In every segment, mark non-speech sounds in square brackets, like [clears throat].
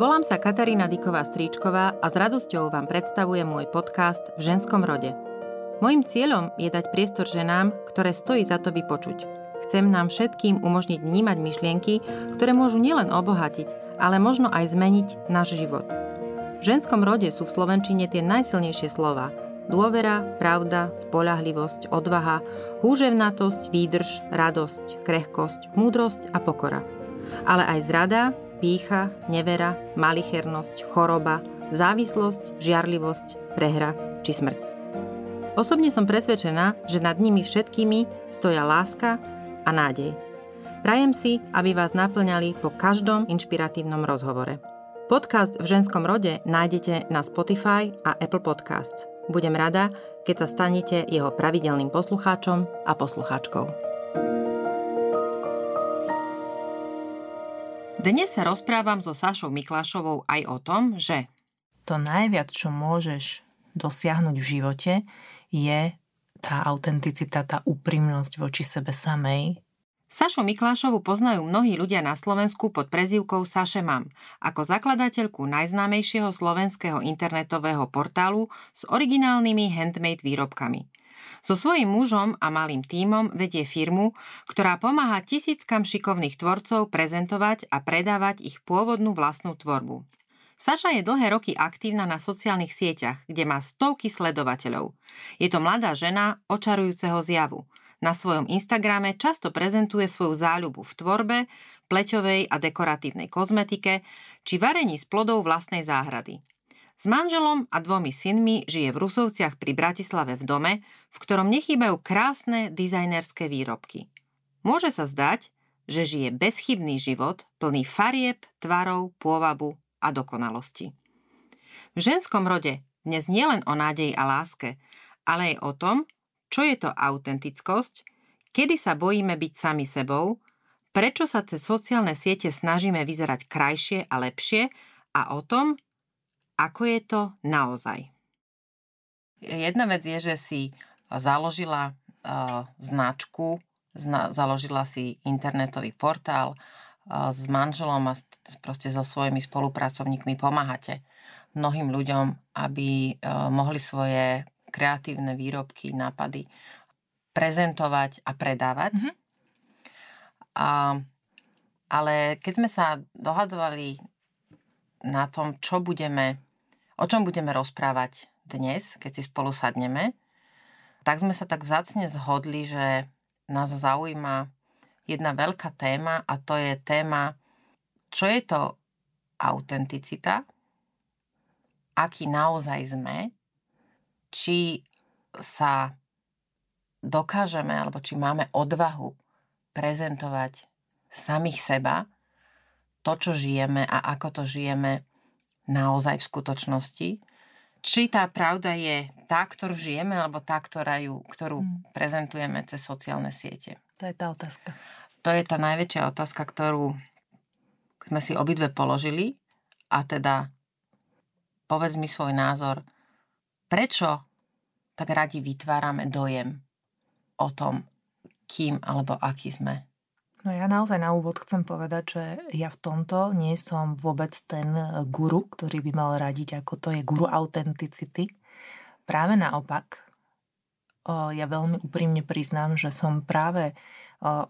Volám sa Katarína Diková Stríčková a s radosťou vám predstavujem môj podcast v ženskom rode. Mojím cieľom je dať priestor ženám, ktoré stojí za to vypočuť. Chcem nám všetkým umožniť vnímať myšlienky, ktoré môžu nielen obohatiť, ale možno aj zmeniť náš život. V ženskom rode sú v Slovenčine tie najsilnejšie slova – Dôvera, pravda, spolahlivosť, odvaha, húževnatosť, výdrž, radosť, krehkosť, múdrosť a pokora. Ale aj zrada, pícha, nevera, malichernosť, choroba, závislosť, žiarlivosť, prehra či smrť. Osobne som presvedčená, že nad nimi všetkými stoja láska a nádej. Prajem si, aby vás naplňali po každom inšpiratívnom rozhovore. Podcast v ženskom rode nájdete na Spotify a Apple Podcasts. Budem rada, keď sa stanete jeho pravidelným poslucháčom a poslucháčkou. Dnes sa rozprávam so Sašou Miklášovou aj o tom, že to najviac, čo môžeš dosiahnuť v živote, je tá autenticita, tá úprimnosť voči sebe samej Sašu Miklášovu poznajú mnohí ľudia na Slovensku pod prezývkou Saše Mam, ako zakladateľku najznámejšieho slovenského internetového portálu s originálnymi handmade výrobkami. So svojím mužom a malým tímom vedie firmu, ktorá pomáha tisíckam šikovných tvorcov prezentovať a predávať ich pôvodnú vlastnú tvorbu. Saša je dlhé roky aktívna na sociálnych sieťach, kde má stovky sledovateľov. Je to mladá žena očarujúceho zjavu – na svojom Instagrame často prezentuje svoju záľubu v tvorbe, pleťovej a dekoratívnej kozmetike či varení z plodov vlastnej záhrady. S manželom a dvomi synmi žije v Rusovciach pri Bratislave v dome, v ktorom nechýbajú krásne dizajnerské výrobky. Môže sa zdať, že žije bezchybný život, plný farieb, tvarov, pôvabu a dokonalosti. V ženskom rode dnes nielen o nádeji a láske, ale aj o tom, čo je to autentickosť, kedy sa bojíme byť sami sebou, prečo sa cez sociálne siete snažíme vyzerať krajšie a lepšie a o tom, ako je to naozaj. Jedna vec je, že si založila uh, značku, zna, založila si internetový portál, uh, s manželom a proste so svojimi spolupracovníkmi pomáhate mnohým ľuďom, aby uh, mohli svoje kreatívne výrobky, nápady prezentovať a predávať. Mm-hmm. A, ale keď sme sa dohadovali na tom, čo budeme, o čom budeme rozprávať dnes, keď si spolu sadneme, tak sme sa tak vzácne zhodli, že nás zaujíma jedna veľká téma a to je téma, čo je to autenticita, aký naozaj sme? Či sa dokážeme, alebo či máme odvahu prezentovať samých seba, to, čo žijeme a ako to žijeme naozaj v skutočnosti. Či tá pravda je tá, ktorú žijeme, alebo tá, ktorá ju, ktorú hmm. prezentujeme cez sociálne siete. To je tá otázka. To je tá najväčšia otázka, ktorú sme si obidve položili a teda povedz mi svoj názor, prečo tak radi vytvárame dojem o tom, kým alebo aký sme. No ja naozaj na úvod chcem povedať, že ja v tomto nie som vôbec ten guru, ktorý by mal radiť, ako to je guru autenticity. Práve naopak, ja veľmi úprimne priznám, že som práve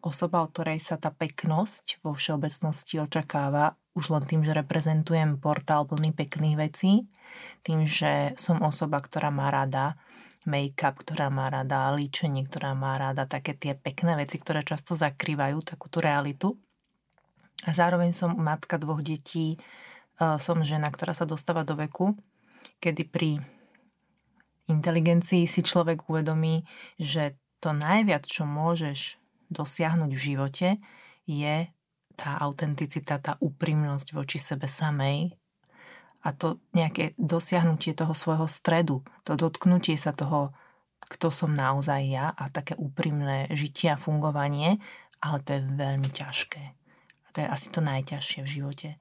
osoba, od ktorej sa tá peknosť vo všeobecnosti očakáva už len tým, že reprezentujem portál plný pekných vecí, tým, že som osoba, ktorá má rada make-up, ktorá má rada líčenie, ktorá má rada také tie pekné veci, ktoré často zakrývajú takúto realitu. A zároveň som matka dvoch detí, som žena, ktorá sa dostáva do veku, kedy pri inteligencii si človek uvedomí, že to najviac, čo môžeš dosiahnuť v živote, je tá autenticita, tá úprimnosť voči sebe samej a to nejaké dosiahnutie toho svojho stredu, to dotknutie sa toho, kto som naozaj ja a také úprimné žitie a fungovanie, ale to je veľmi ťažké. A to je asi to najťažšie v živote. E,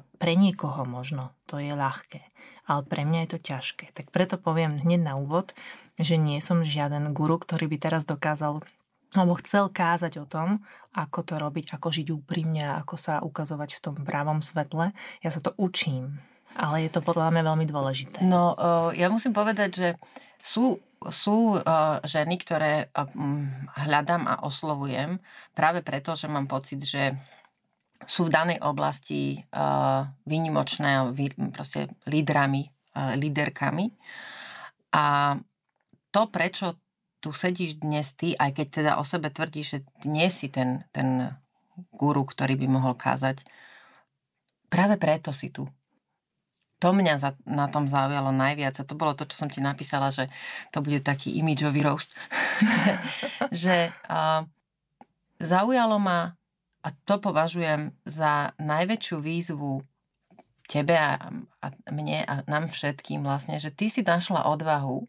pre niekoho možno to je ľahké, ale pre mňa je to ťažké. Tak preto poviem hneď na úvod, že nie som žiaden guru, ktorý by teraz dokázal alebo chcel kázať o tom, ako to robiť, ako žiť úprimne, ako sa ukazovať v tom pravom svetle. Ja sa to učím, ale je to podľa mňa veľmi dôležité. No, ja musím povedať, že sú, sú ženy, ktoré hľadám a oslovujem práve preto, že mám pocit, že sú v danej oblasti výnimočné, proste lídrami, líderkami. A to, prečo tu sedíš dnes ty, aj keď teda o sebe tvrdíš, že nie si ten, ten guru, ktorý by mohol kázať, práve preto si tu. To mňa za, na tom zaujalo najviac a to bolo to, čo som ti napísala, že to bude taký imidžový roast. [laughs] že uh, zaujalo ma a to považujem za najväčšiu výzvu tebe a, a mne a nám všetkým vlastne, že ty si našla odvahu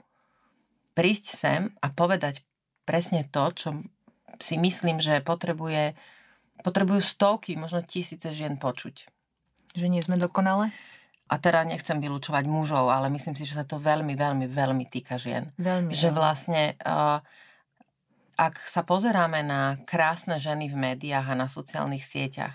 prísť sem a povedať presne to, čo si myslím, že potrebuje, potrebujú stovky, možno tisíce žien počuť. Že nie sme dokonale? A teda nechcem vylúčovať mužov, ale myslím si, že sa to veľmi, veľmi, veľmi týka žien. Veľmi. Že vlastne, uh, ak sa pozeráme na krásne ženy v médiách a na sociálnych sieťach,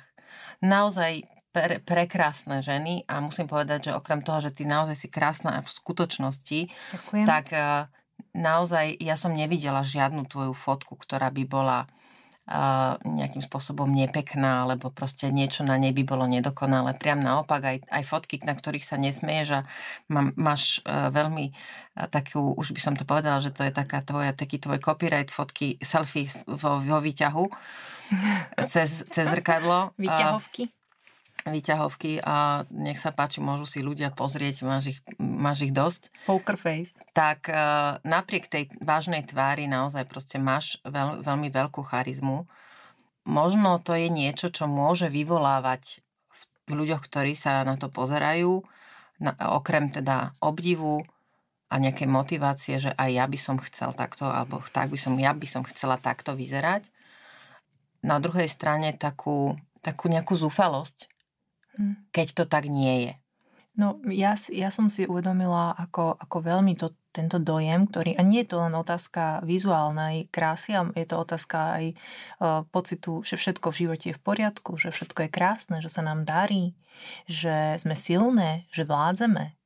naozaj pre, prekrásne ženy a musím povedať, že okrem toho, že ty naozaj si krásna v skutočnosti, Ďakujem. tak uh, naozaj ja som nevidela žiadnu tvoju fotku, ktorá by bola nejakým spôsobom nepekná, alebo proste niečo na nej by bolo nedokonalé. Priam naopak, aj, aj fotky, na ktorých sa nesmieš a má, máš uh, veľmi uh, takú, už by som to povedala, že to je taká tvoja, taký tvoj copyright fotky, selfie vo, vo výťahu [laughs] cez, cez zrkadlo. Výťahovky? Výťahovky a nech sa páči, môžu si ľudia pozrieť, máš ich, máš ich dosť. Poker face. Tak uh, napriek tej vážnej tvári naozaj proste máš veľ, veľmi veľkú charizmu. Možno to je niečo, čo môže vyvolávať v, ľuďoch, ktorí sa na to pozerajú, na, okrem teda obdivu a nejaké motivácie, že aj ja by som chcel takto, alebo tak by som, ja by som chcela takto vyzerať. Na druhej strane takú, takú nejakú zúfalosť. Keď to tak nie je? No ja, ja som si uvedomila, ako, ako veľmi to, tento dojem, ktorý, a nie je to len otázka vizuálnej krásy, ale je to otázka aj uh, pocitu, že všetko v živote je v poriadku, že všetko je krásne, že sa nám darí, že sme silné, že vládzeme,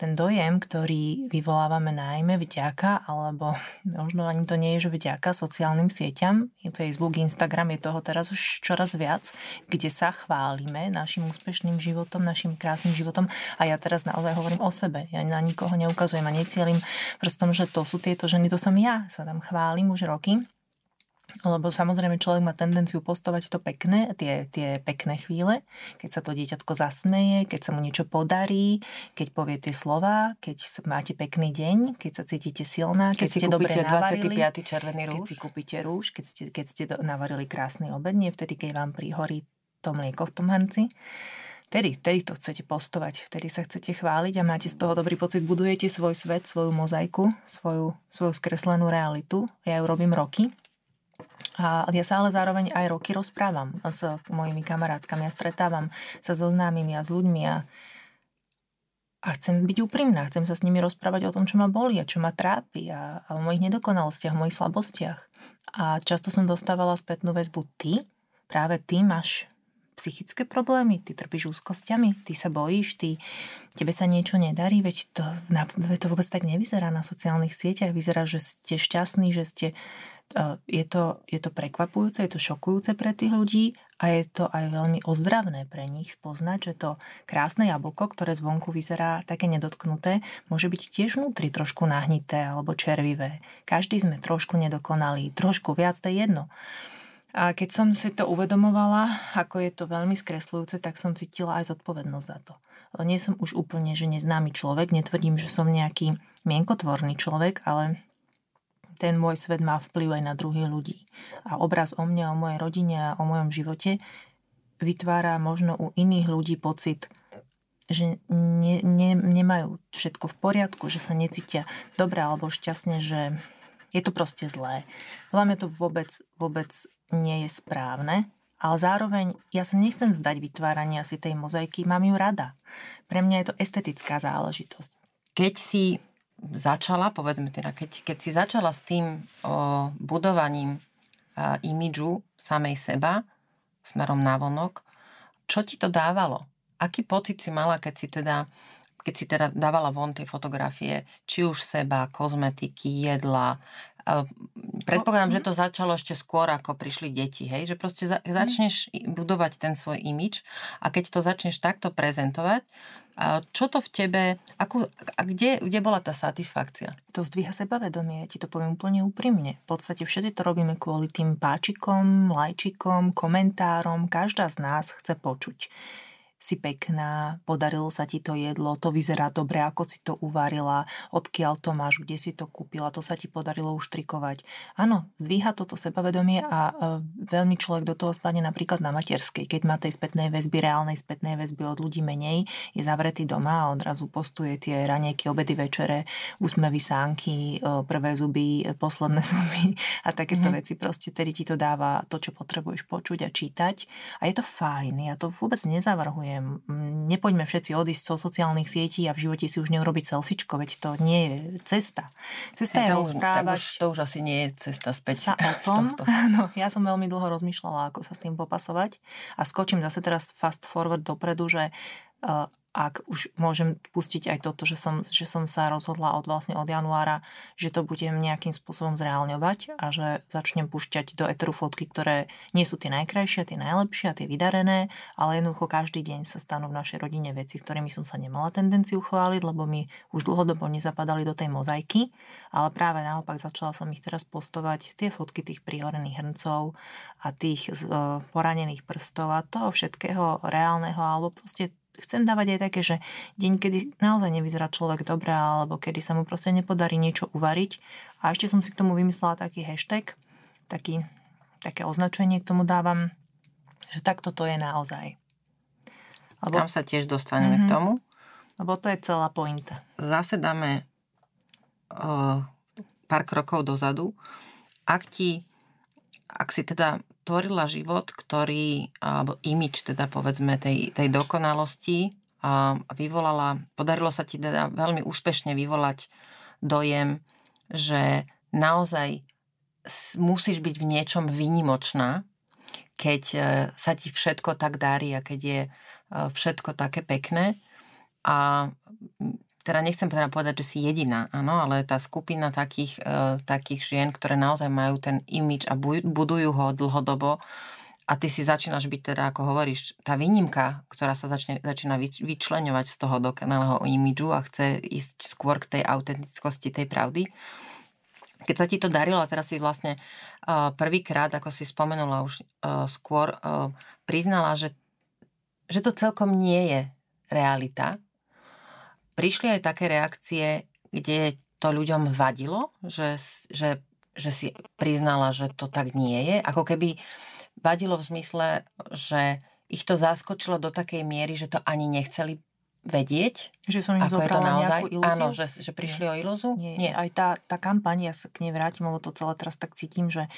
ten dojem, ktorý vyvolávame najmä vďaka, alebo možno ani to nie je, že vďaka sociálnym sieťam, Facebook, Instagram je toho teraz už čoraz viac, kde sa chválime našim úspešným životom, našim krásnym životom a ja teraz naozaj hovorím o sebe. Ja na nikoho neukazujem a necielim prstom, že to sú tieto ženy, to som ja. Sa tam chválim už roky lebo samozrejme človek má tendenciu postovať to pekné, tie, tie pekné chvíle, keď sa to dieťatko zasmeje, keď sa mu niečo podarí, keď povie tie slova, keď máte pekný deň, keď sa cítite silná, keď, keď ste dobre navarili. 25. červený rúž. Keď si kúpite rúž, keď ste, keď ste navarili krásny obed, nie vtedy, keď vám prihorí to mlieko v tom hrnci. Vtedy, vtedy to chcete postovať, vtedy sa chcete chváliť a máte z toho dobrý pocit, budujete svoj svet, svoju mozaiku, svoju, svoju skreslenú realitu. Ja ju robím roky a ja sa ale zároveň aj roky rozprávam s mojimi kamarátkami. Ja stretávam sa so známymi a s ľuďmi a, a chcem byť úprimná. Chcem sa s nimi rozprávať o tom, čo ma boli a čo ma trápi a, a o mojich nedokonalostiach, mojich slabostiach. A často som dostávala spätnú väzbu. Ty? Práve ty máš psychické problémy, ty trpíš úzkosťami, ty sa bojíš, ty, tebe sa niečo nedarí, veď to, na, to vôbec tak nevyzerá na sociálnych sieťach. Vyzerá, že ste šťastní, že ste je to, je to prekvapujúce, je to šokujúce pre tých ľudí a je to aj veľmi ozdravné pre nich spoznať, že to krásne jablko, ktoré zvonku vyzerá také nedotknuté, môže byť tiež vnútri trošku nahnité alebo červivé. Každý sme trošku nedokonalí, trošku viac, to je jedno. A keď som si to uvedomovala, ako je to veľmi skresľujúce, tak som cítila aj zodpovednosť za to. Nie som už úplne, že neznámy človek, netvrdím, že som nejaký mienkotvorný človek, ale ten môj svet má vplyv aj na druhých ľudí. A obraz o mne, o mojej rodine a o mojom živote vytvára možno u iných ľudí pocit, že ne, ne, nemajú všetko v poriadku, že sa necítia dobre alebo šťastne, že je to proste zlé. Podľa mňa to vôbec, vôbec nie je správne, ale zároveň ja sa nechcem zdať vytvárania si tej mozaiky, mám ju rada. Pre mňa je to estetická záležitosť. Keď si začala, povedzme teda, keď, keď si začala s tým o, budovaním imidžu samej seba smerom na vonok. Čo ti to dávalo? Aký pocit si mala, keď si teda keď si teda dávala von tie fotografie, či už seba, kozmetiky, jedla, Predpokladám, že mhm. to začalo ešte skôr, ako prišli deti, hej? Že proste mhm. začneš budovať ten svoj imič a keď to začneš takto prezentovať, čo to v tebe, ako, a kde, kde bola tá satisfakcia? To zdvíha sebavedomie, ti to poviem úplne úprimne. V podstate všetci to robíme kvôli tým páčikom, lajčikom, komentárom. Každá z nás chce počuť si pekná, podarilo sa ti to jedlo, to vyzerá dobre, ako si to uvarila, odkiaľ to máš, kde si to kúpila, to sa ti podarilo uštrikovať. Áno, zvíha toto sebavedomie a e, veľmi človek do toho spadne napríklad na materskej, keď má tej spätnej väzby, reálnej spätnej väzby od ľudí menej, je zavretý doma a odrazu postuje tie ranejky, obedy, večere, úsmevy, sánky, e, prvé zuby, e, posledné [laughs] zuby a takéto mm. veci. Proste tedy ti to dáva to, čo potrebuješ počuť a čítať. A je to fajn, ja to vôbec nezavrhujem neviem, nepoďme všetci odísť zo sociálnych sietí a v živote si už neurobiť selfiečko, veď to nie je cesta. Cesta je, je rozprávať... Už, to už asi nie je cesta späť sa o [laughs] tom. [laughs] No, ja som veľmi dlho rozmýšľala, ako sa s tým popasovať a skočím zase teraz fast forward dopredu, že ak už môžem pustiť aj toto, že som, že som sa rozhodla od vlastne od januára, že to budem nejakým spôsobom zreálňovať a že začnem púšťať do eteru fotky, ktoré nie sú tie najkrajšie, tie najlepšie a tie vydarené, ale jednoducho každý deň sa stanú v našej rodine veci, ktorými som sa nemala tendenciu chváliť, lebo mi už dlhodobo nezapadali do tej mozaiky, ale práve naopak začala som ich teraz postovať, tie fotky tých prihorených hrncov a tých uh, poranených prstov a toho všetkého reálneho, alebo proste chcem dávať aj také, že deň, kedy naozaj nevyzerá človek dobre, alebo kedy sa mu proste nepodarí niečo uvariť. A ešte som si k tomu vymyslela taký hashtag, taký, také označenie k tomu dávam, že takto to je naozaj. Lebo, Tam sa tiež dostaneme mm-hmm. k mhm. tomu. Lebo to je celá pointa. Zase dáme o, pár krokov dozadu. Ak ti, ak si teda tvorila život, ktorý, alebo imič teda povedzme tej, tej dokonalosti a vyvolala, podarilo sa ti teda veľmi úspešne vyvolať dojem, že naozaj musíš byť v niečom výnimočná, keď e, sa ti všetko tak darí a keď je e, všetko také pekné. A teda nechcem teda povedať, že si jediná, áno, ale tá skupina takých, uh, takých žien, ktoré naozaj majú ten imič a budujú ho dlhodobo a ty si začínaš byť teda, ako hovoríš, tá výnimka, ktorá sa začne, začína vyčleňovať z toho dokonalého imidžu a chce ísť skôr k tej autentickosti, tej pravdy. Keď sa ti to darilo, a teraz si vlastne uh, prvýkrát, ako si spomenula už uh, skôr, uh, priznala, že, že to celkom nie je realita, prišli aj také reakcie, kde to ľuďom vadilo, že, že, že si priznala, že to tak nie je. Ako keby vadilo v zmysle, že ich to zaskočilo do takej miery, že to ani nechceli vedieť. Že som im ako je to naozaj? Áno, že, že prišli nie. o ilúzu? Nie, nie. Aj tá, tá kampaň, ja sa k nej vrátim, lebo to celé teraz tak cítim, že,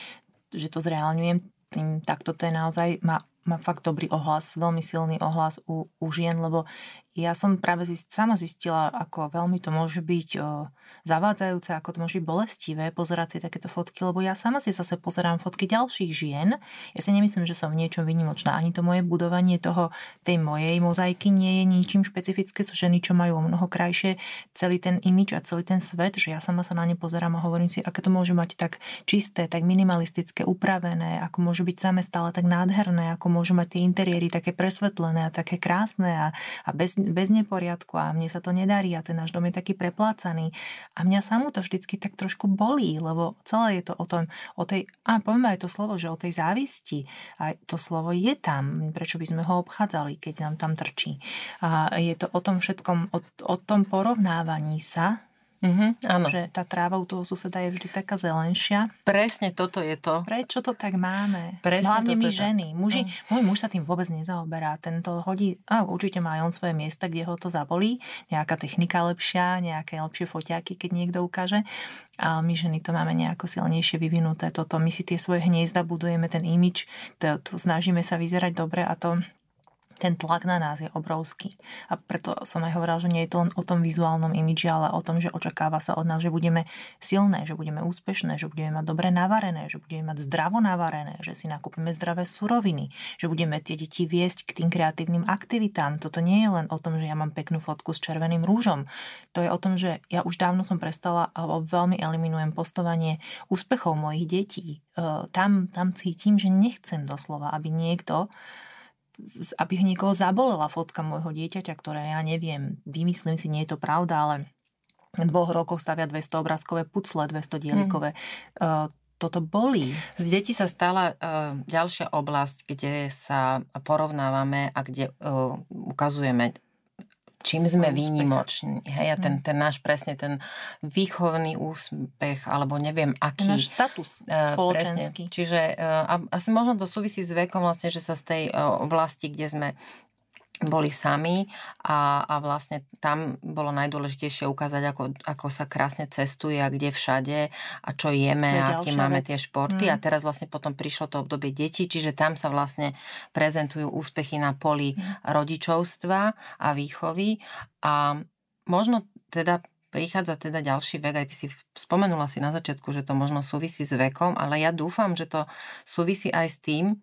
že to zreálňujem tým, tak toto je naozaj, má, má fakt dobrý ohlas, veľmi silný ohlas u, u žien, lebo ja som práve zist, sama zistila, ako veľmi to môže byť o, zavádzajúce, ako to môže byť bolestivé pozerať si takéto fotky, lebo ja sama si zase pozerám fotky ďalších žien. Ja si nemyslím, že som v niečom vynimočná. Ani to moje budovanie toho, tej mojej mozaiky nie je ničím špecifické. Sú ženy, čo majú o mnoho krajšie celý ten imič a celý ten svet, že ja sama sa na ne pozerám a hovorím si, aké to môže mať tak čisté, tak minimalistické, upravené, ako môžu byť samé stále tak nádherné, ako môžu mať tie interiéry také presvetlené a také krásne a, a bez bez neporiadku a mne sa to nedarí a ten náš dom je taký preplácaný. A mňa samú to vždycky tak trošku bolí, lebo celé je to o tom, o tej, a povieme aj to slovo, že o tej závisti. A to slovo je tam, prečo by sme ho obchádzali, keď nám tam trčí. A je to o tom všetkom, o, o tom porovnávaní sa Mm-hmm, áno. Že tá tráva u toho suseda je vždy taká zelenšia. Presne toto je to. Prečo to tak máme? Presne Hlavne my ženy. Muži, mm. Môj muž sa tým vôbec nezaoberá. Tento hodí, a určite má aj on svoje miesta, kde ho to zabolí. Nejaká technika lepšia, nejaké lepšie foťáky, keď niekto ukáže. A my ženy to máme nejako silnejšie vyvinuté. Toto. My si tie svoje hniezda budujeme, ten imič, to, to snažíme sa vyzerať dobre a to ten tlak na nás je obrovský. A preto som aj hovorila, že nie je to len o tom vizuálnom imidži, ale o tom, že očakáva sa od nás, že budeme silné, že budeme úspešné, že budeme mať dobre navarené, že budeme mať zdravo navarené, že si nakúpime zdravé suroviny, že budeme tie deti viesť k tým kreatívnym aktivitám. Toto nie je len o tom, že ja mám peknú fotku s červeným rúžom. To je o tom, že ja už dávno som prestala alebo veľmi eliminujem postovanie úspechov mojich detí. E, tam, tam cítim, že nechcem doslova, aby niekto aby niekoho zabolela fotka môjho dieťaťa, ktoré ja neviem, vymyslím si, nie je to pravda, ale v dvoch rokoch stavia 200 obrázkové pucle, 200 dielikové. Mm. toto bolí. Z detí sa stala uh, ďalšia oblasť, kde sa porovnávame a kde uh, ukazujeme čím sme výnimoční. Hej, a ten, hm. ten náš presne ten výchovný úspech, alebo neviem aký. Náš status uh, spoločenský. Presne. Čiže uh, asi možno to súvisí s vekom vlastne, že sa z tej uh, oblasti, kde sme boli sami a, a vlastne tam bolo najdôležitejšie ukázať, ako, ako sa krásne cestuje a kde všade a čo jeme, a aké máme vec. tie športy. Mm. A teraz vlastne potom prišlo to obdobie detí, čiže tam sa vlastne prezentujú úspechy na poli mm. rodičovstva a výchovy. A možno teda prichádza teda ďalší vek, aj ty si spomenula si na začiatku, že to možno súvisí s vekom, ale ja dúfam, že to súvisí aj s tým,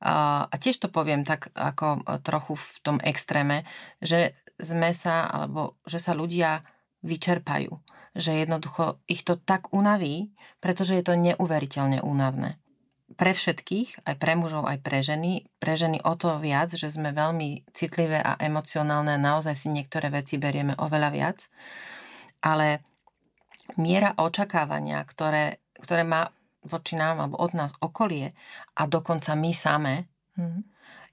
a tiež to poviem tak ako e, trochu v tom extréme, že sme sa, alebo že sa ľudia vyčerpajú. Že jednoducho ich to tak unaví, pretože je to neuveriteľne únavné. Pre všetkých, aj pre mužov, aj pre ženy. Pre ženy o to viac, že sme veľmi citlivé a emocionálne naozaj si niektoré veci berieme oveľa viac. Ale miera očakávania, ktoré, ktoré má voči nám alebo od nás okolie a dokonca my same mm.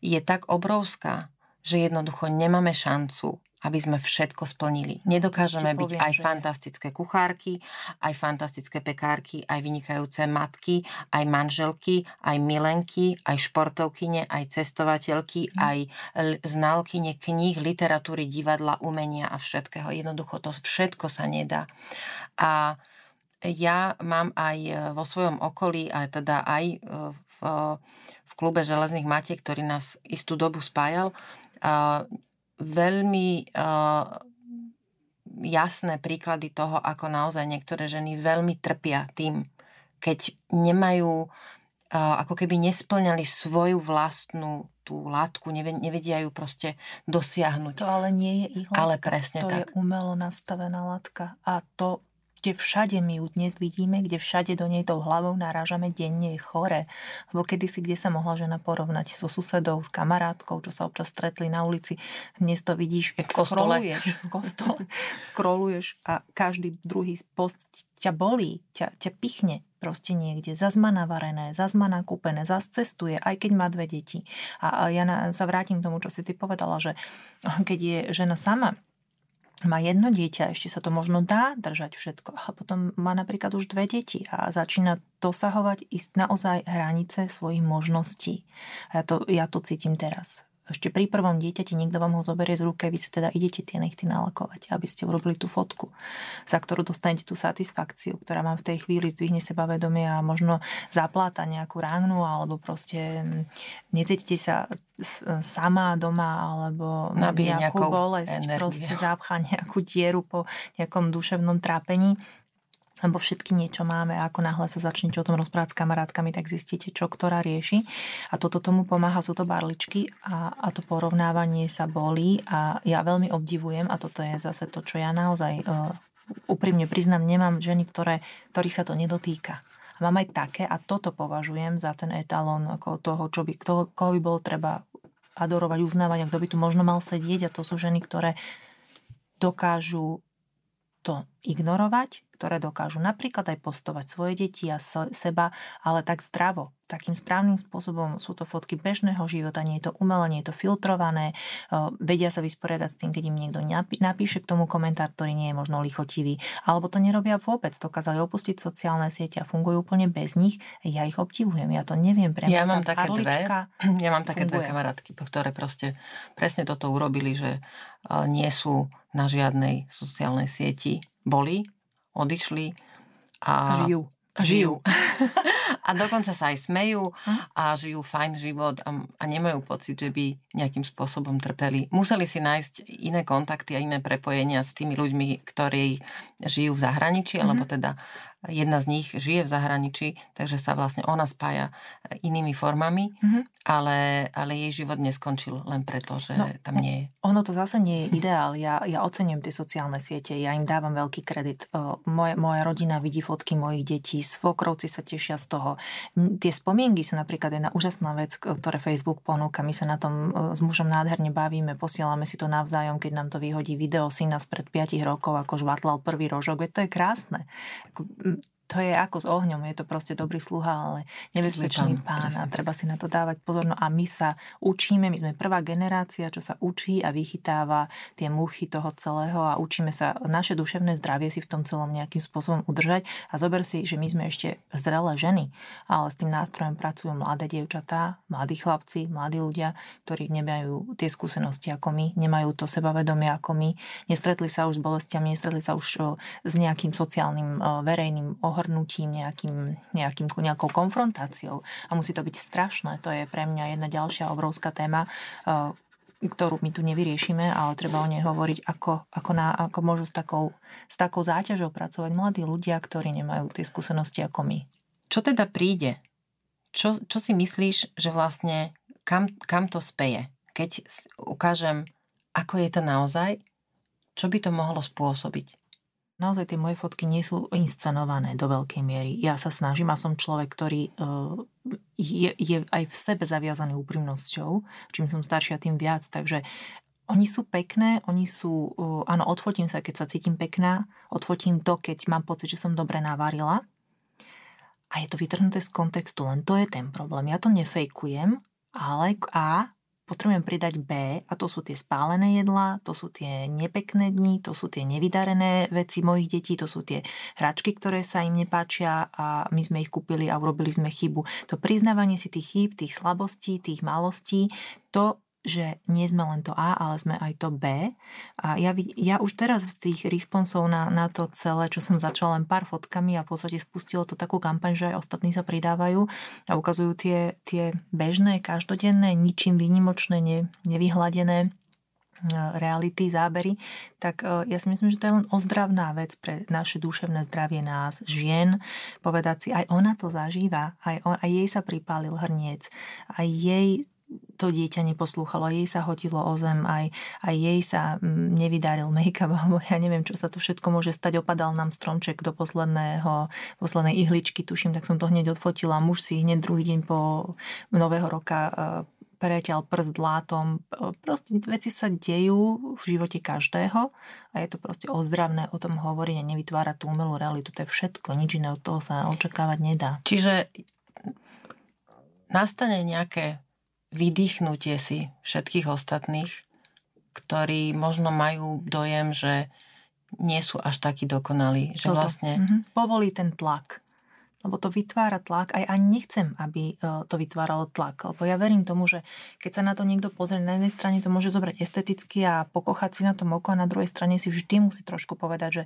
je tak obrovská, že jednoducho nemáme šancu aby sme všetko splnili. Nedokážeme byť aj že... fantastické kuchárky, aj fantastické pekárky, aj vynikajúce matky, aj manželky, aj milenky, aj športovkyne, aj cestovateľky, mm. aj znalkyne kníh, literatúry, divadla, umenia a všetkého. Jednoducho to všetko sa nedá. A ja mám aj e, vo svojom okolí, a teda aj e, v, v klube Železných matiek, ktorý nás istú dobu spájal, veľmi jasné príklady toho, ako naozaj niektoré ženy veľmi trpia tým, keď nemajú, ako keby nesplňali svoju vlastnú tú látku, nevedia ju proste dosiahnuť. To ale nie je ich látka. Ale presne to tak. je umelo nastavená látka. A to kde všade my ju dnes vidíme, kde všade do nej tou hlavou narážame denne je chore. Lebo kedysi, kde sa mohla žena porovnať so susedou, s kamarátkou, čo sa občas stretli na ulici, dnes to vidíš, jak scrolluješ z kostole, scrolluješ a každý druhý post ťa bolí, ťa, ťa pichne proste niekde, zazma navarené, zazma nakúpené, zas cestuje, aj keď má dve deti. A, a ja na, sa vrátim k tomu, čo si ty povedala, že keď je žena sama má jedno dieťa, ešte sa to možno dá držať všetko, ale potom má napríklad už dve deti a začína dosahovať ist naozaj hranice svojich možností. A ja to, ja to cítim teraz ešte pri prvom dieťati niekto vám ho zoberie z ruky, vy si teda idete tie nechty nalakovať, aby ste urobili tú fotku, za ktorú dostanete tú satisfakciu, ktorá vám v tej chvíli zdvihne sebavedomie a možno zapláta nejakú ránu alebo proste mm, necítite sa sama doma alebo Nabije nejakú bolesť, energiu. proste zápcha nejakú dieru po nejakom duševnom trápení lebo všetky niečo máme a ako náhle sa začnete o tom rozprávať s kamarátkami, tak zistíte, čo ktorá rieši. A toto tomu pomáha, sú to barličky a, a to porovnávanie sa bolí a ja veľmi obdivujem a toto je zase to, čo ja naozaj uh, úprimne priznám, nemám ženy, ktoré, ktorých sa to nedotýka. A mám aj také a toto považujem za ten etalón ako toho, čo by, kto, koho by bolo treba adorovať, uznávať a kto by tu možno mal sedieť a to sú ženy, ktoré dokážu to ignorovať, ktoré dokážu napríklad aj postovať svoje deti a seba, ale tak zdravo, takým správnym spôsobom. Sú to fotky bežného života, nie je to umelé, nie je to filtrované, vedia sa vysporiadať s tým, keď im niekto napíše k tomu komentár, ktorý nie je možno lichotivý, alebo to nerobia vôbec, dokázali opustiť sociálne siete a fungujú úplne bez nich. Ja ich obdivujem, ja to neviem. Pre ja [clears throat] mám také dve, ja mám také funguje. dve kamarátky, ktoré proste presne toto urobili, že nie sú na žiadnej sociálnej sieti, boli odišli a žijú. žijú. [laughs] a dokonca sa aj smejú a žijú fajn život a, a nemajú pocit, že by nejakým spôsobom trpeli. Museli si nájsť iné kontakty a iné prepojenia s tými ľuďmi, ktorí žijú v zahraničí, mm-hmm. alebo teda jedna z nich žije v zahraničí, takže sa vlastne ona spája e, inými formami, mm-hmm. ale, ale jej život neskončil len preto, že no, tam nie je. Ono to zase nie je ideál. Ja, ja ocením tie sociálne siete, ja im dávam veľký kredit. Moje, moja rodina vidí fotky mojich detí, svokrovci sa tešia z toho. Tie spomienky sú napríklad jedna úžasná vec, ktoré Facebook ponúka. My sa na tom s mužom nádherne bavíme, posielame si to navzájom, keď nám to vyhodí video syna spred 5 rokov, ako žvatlal prvý rožok. Veď to je krásne to je ako s ohňom, je to proste dobrý sluha, ale nebezpečný pán, pán a treba si na to dávať pozor. No a my sa učíme, my sme prvá generácia, čo sa učí a vychytáva tie muchy toho celého a učíme sa naše duševné zdravie si v tom celom nejakým spôsobom udržať. A zober si, že my sme ešte zrelé ženy, ale s tým nástrojom pracujú mladé dievčatá, mladí chlapci, mladí ľudia, ktorí nemajú tie skúsenosti ako my, nemajú to sebavedomie ako my, nestretli sa už s bolestiami, nestretli sa už s nejakým sociálnym verejným ohrnutím, nejakým, nejakým, nejakou konfrontáciou. A musí to byť strašné. To je pre mňa jedna ďalšia obrovská téma, eh, ktorú my tu nevyriešime, ale treba o nej hovoriť, ako, ako, na, ako môžu s takou, s takou záťažou pracovať mladí ľudia, ktorí nemajú tie skúsenosti ako my. Čo teda príde? Čo, čo si myslíš, že vlastne kam, kam to speje? Keď ukážem, ako je to naozaj, čo by to mohlo spôsobiť? Naozaj tie moje fotky nie sú inscenované do veľkej miery. Ja sa snažím a som človek, ktorý uh, je, je aj v sebe zaviazaný úprimnosťou. Čím som staršia, tým viac. Takže oni sú pekné, oni sú, uh, áno, odfotím sa, keď sa cítim pekná, odfotím to, keď mám pocit, že som dobre navarila. A je to vytrhnuté z kontextu, len to je ten problém. Ja to nefejkujem, ale a potrebujem pridať B a to sú tie spálené jedlá, to sú tie nepekné dni, to sú tie nevydarené veci mojich detí, to sú tie hračky, ktoré sa im nepáčia a my sme ich kúpili a urobili sme chybu. To priznávanie si tých chýb, tých slabostí, tých malostí, to že nie sme len to A, ale sme aj to B. A ja, ja už teraz z tých responsov na, na to celé, čo som začala len pár fotkami a v podstate spustilo to takú kampaň, že aj ostatní sa pridávajú a ukazujú tie, tie bežné, každodenné, ničím výnimočné, ne, nevyhladené e, reality, zábery, tak e, ja si myslím, že to je len ozdravná vec pre naše duševné zdravie nás, žien, povedať si, aj ona to zažíva, aj, on, aj jej sa pripálil hrniec, aj jej to dieťa neposlúchalo, jej sa hodilo o zem, aj, aj jej sa mm, nevydaril make-up, [laughs] alebo ja neviem, čo sa tu všetko môže stať. Opadal nám stromček do posledného, poslednej ihličky, tuším, tak som to hneď odfotila. Muž si hneď druhý deň po nového roka e, preťal prst látom. E, proste veci sa dejú v živote každého a je to proste ozdravné o tom hovoriť a nevytvárať tú umelú realitu. To je všetko, nič iné od toho sa očakávať nedá. Čiže nastane nejaké vydýchnutie si všetkých ostatných, ktorí možno majú dojem, že nie sú až takí dokonalí. Že Toto. vlastne... Mm-hmm. Povolí ten tlak. Lebo to vytvára tlak. Aj ani nechcem, aby e, to vytváralo tlak. Lebo ja verím tomu, že keď sa na to niekto pozrie, na jednej strane to môže zobrať esteticky a pokochať si na tom oko a na druhej strane si vždy musí trošku povedať, že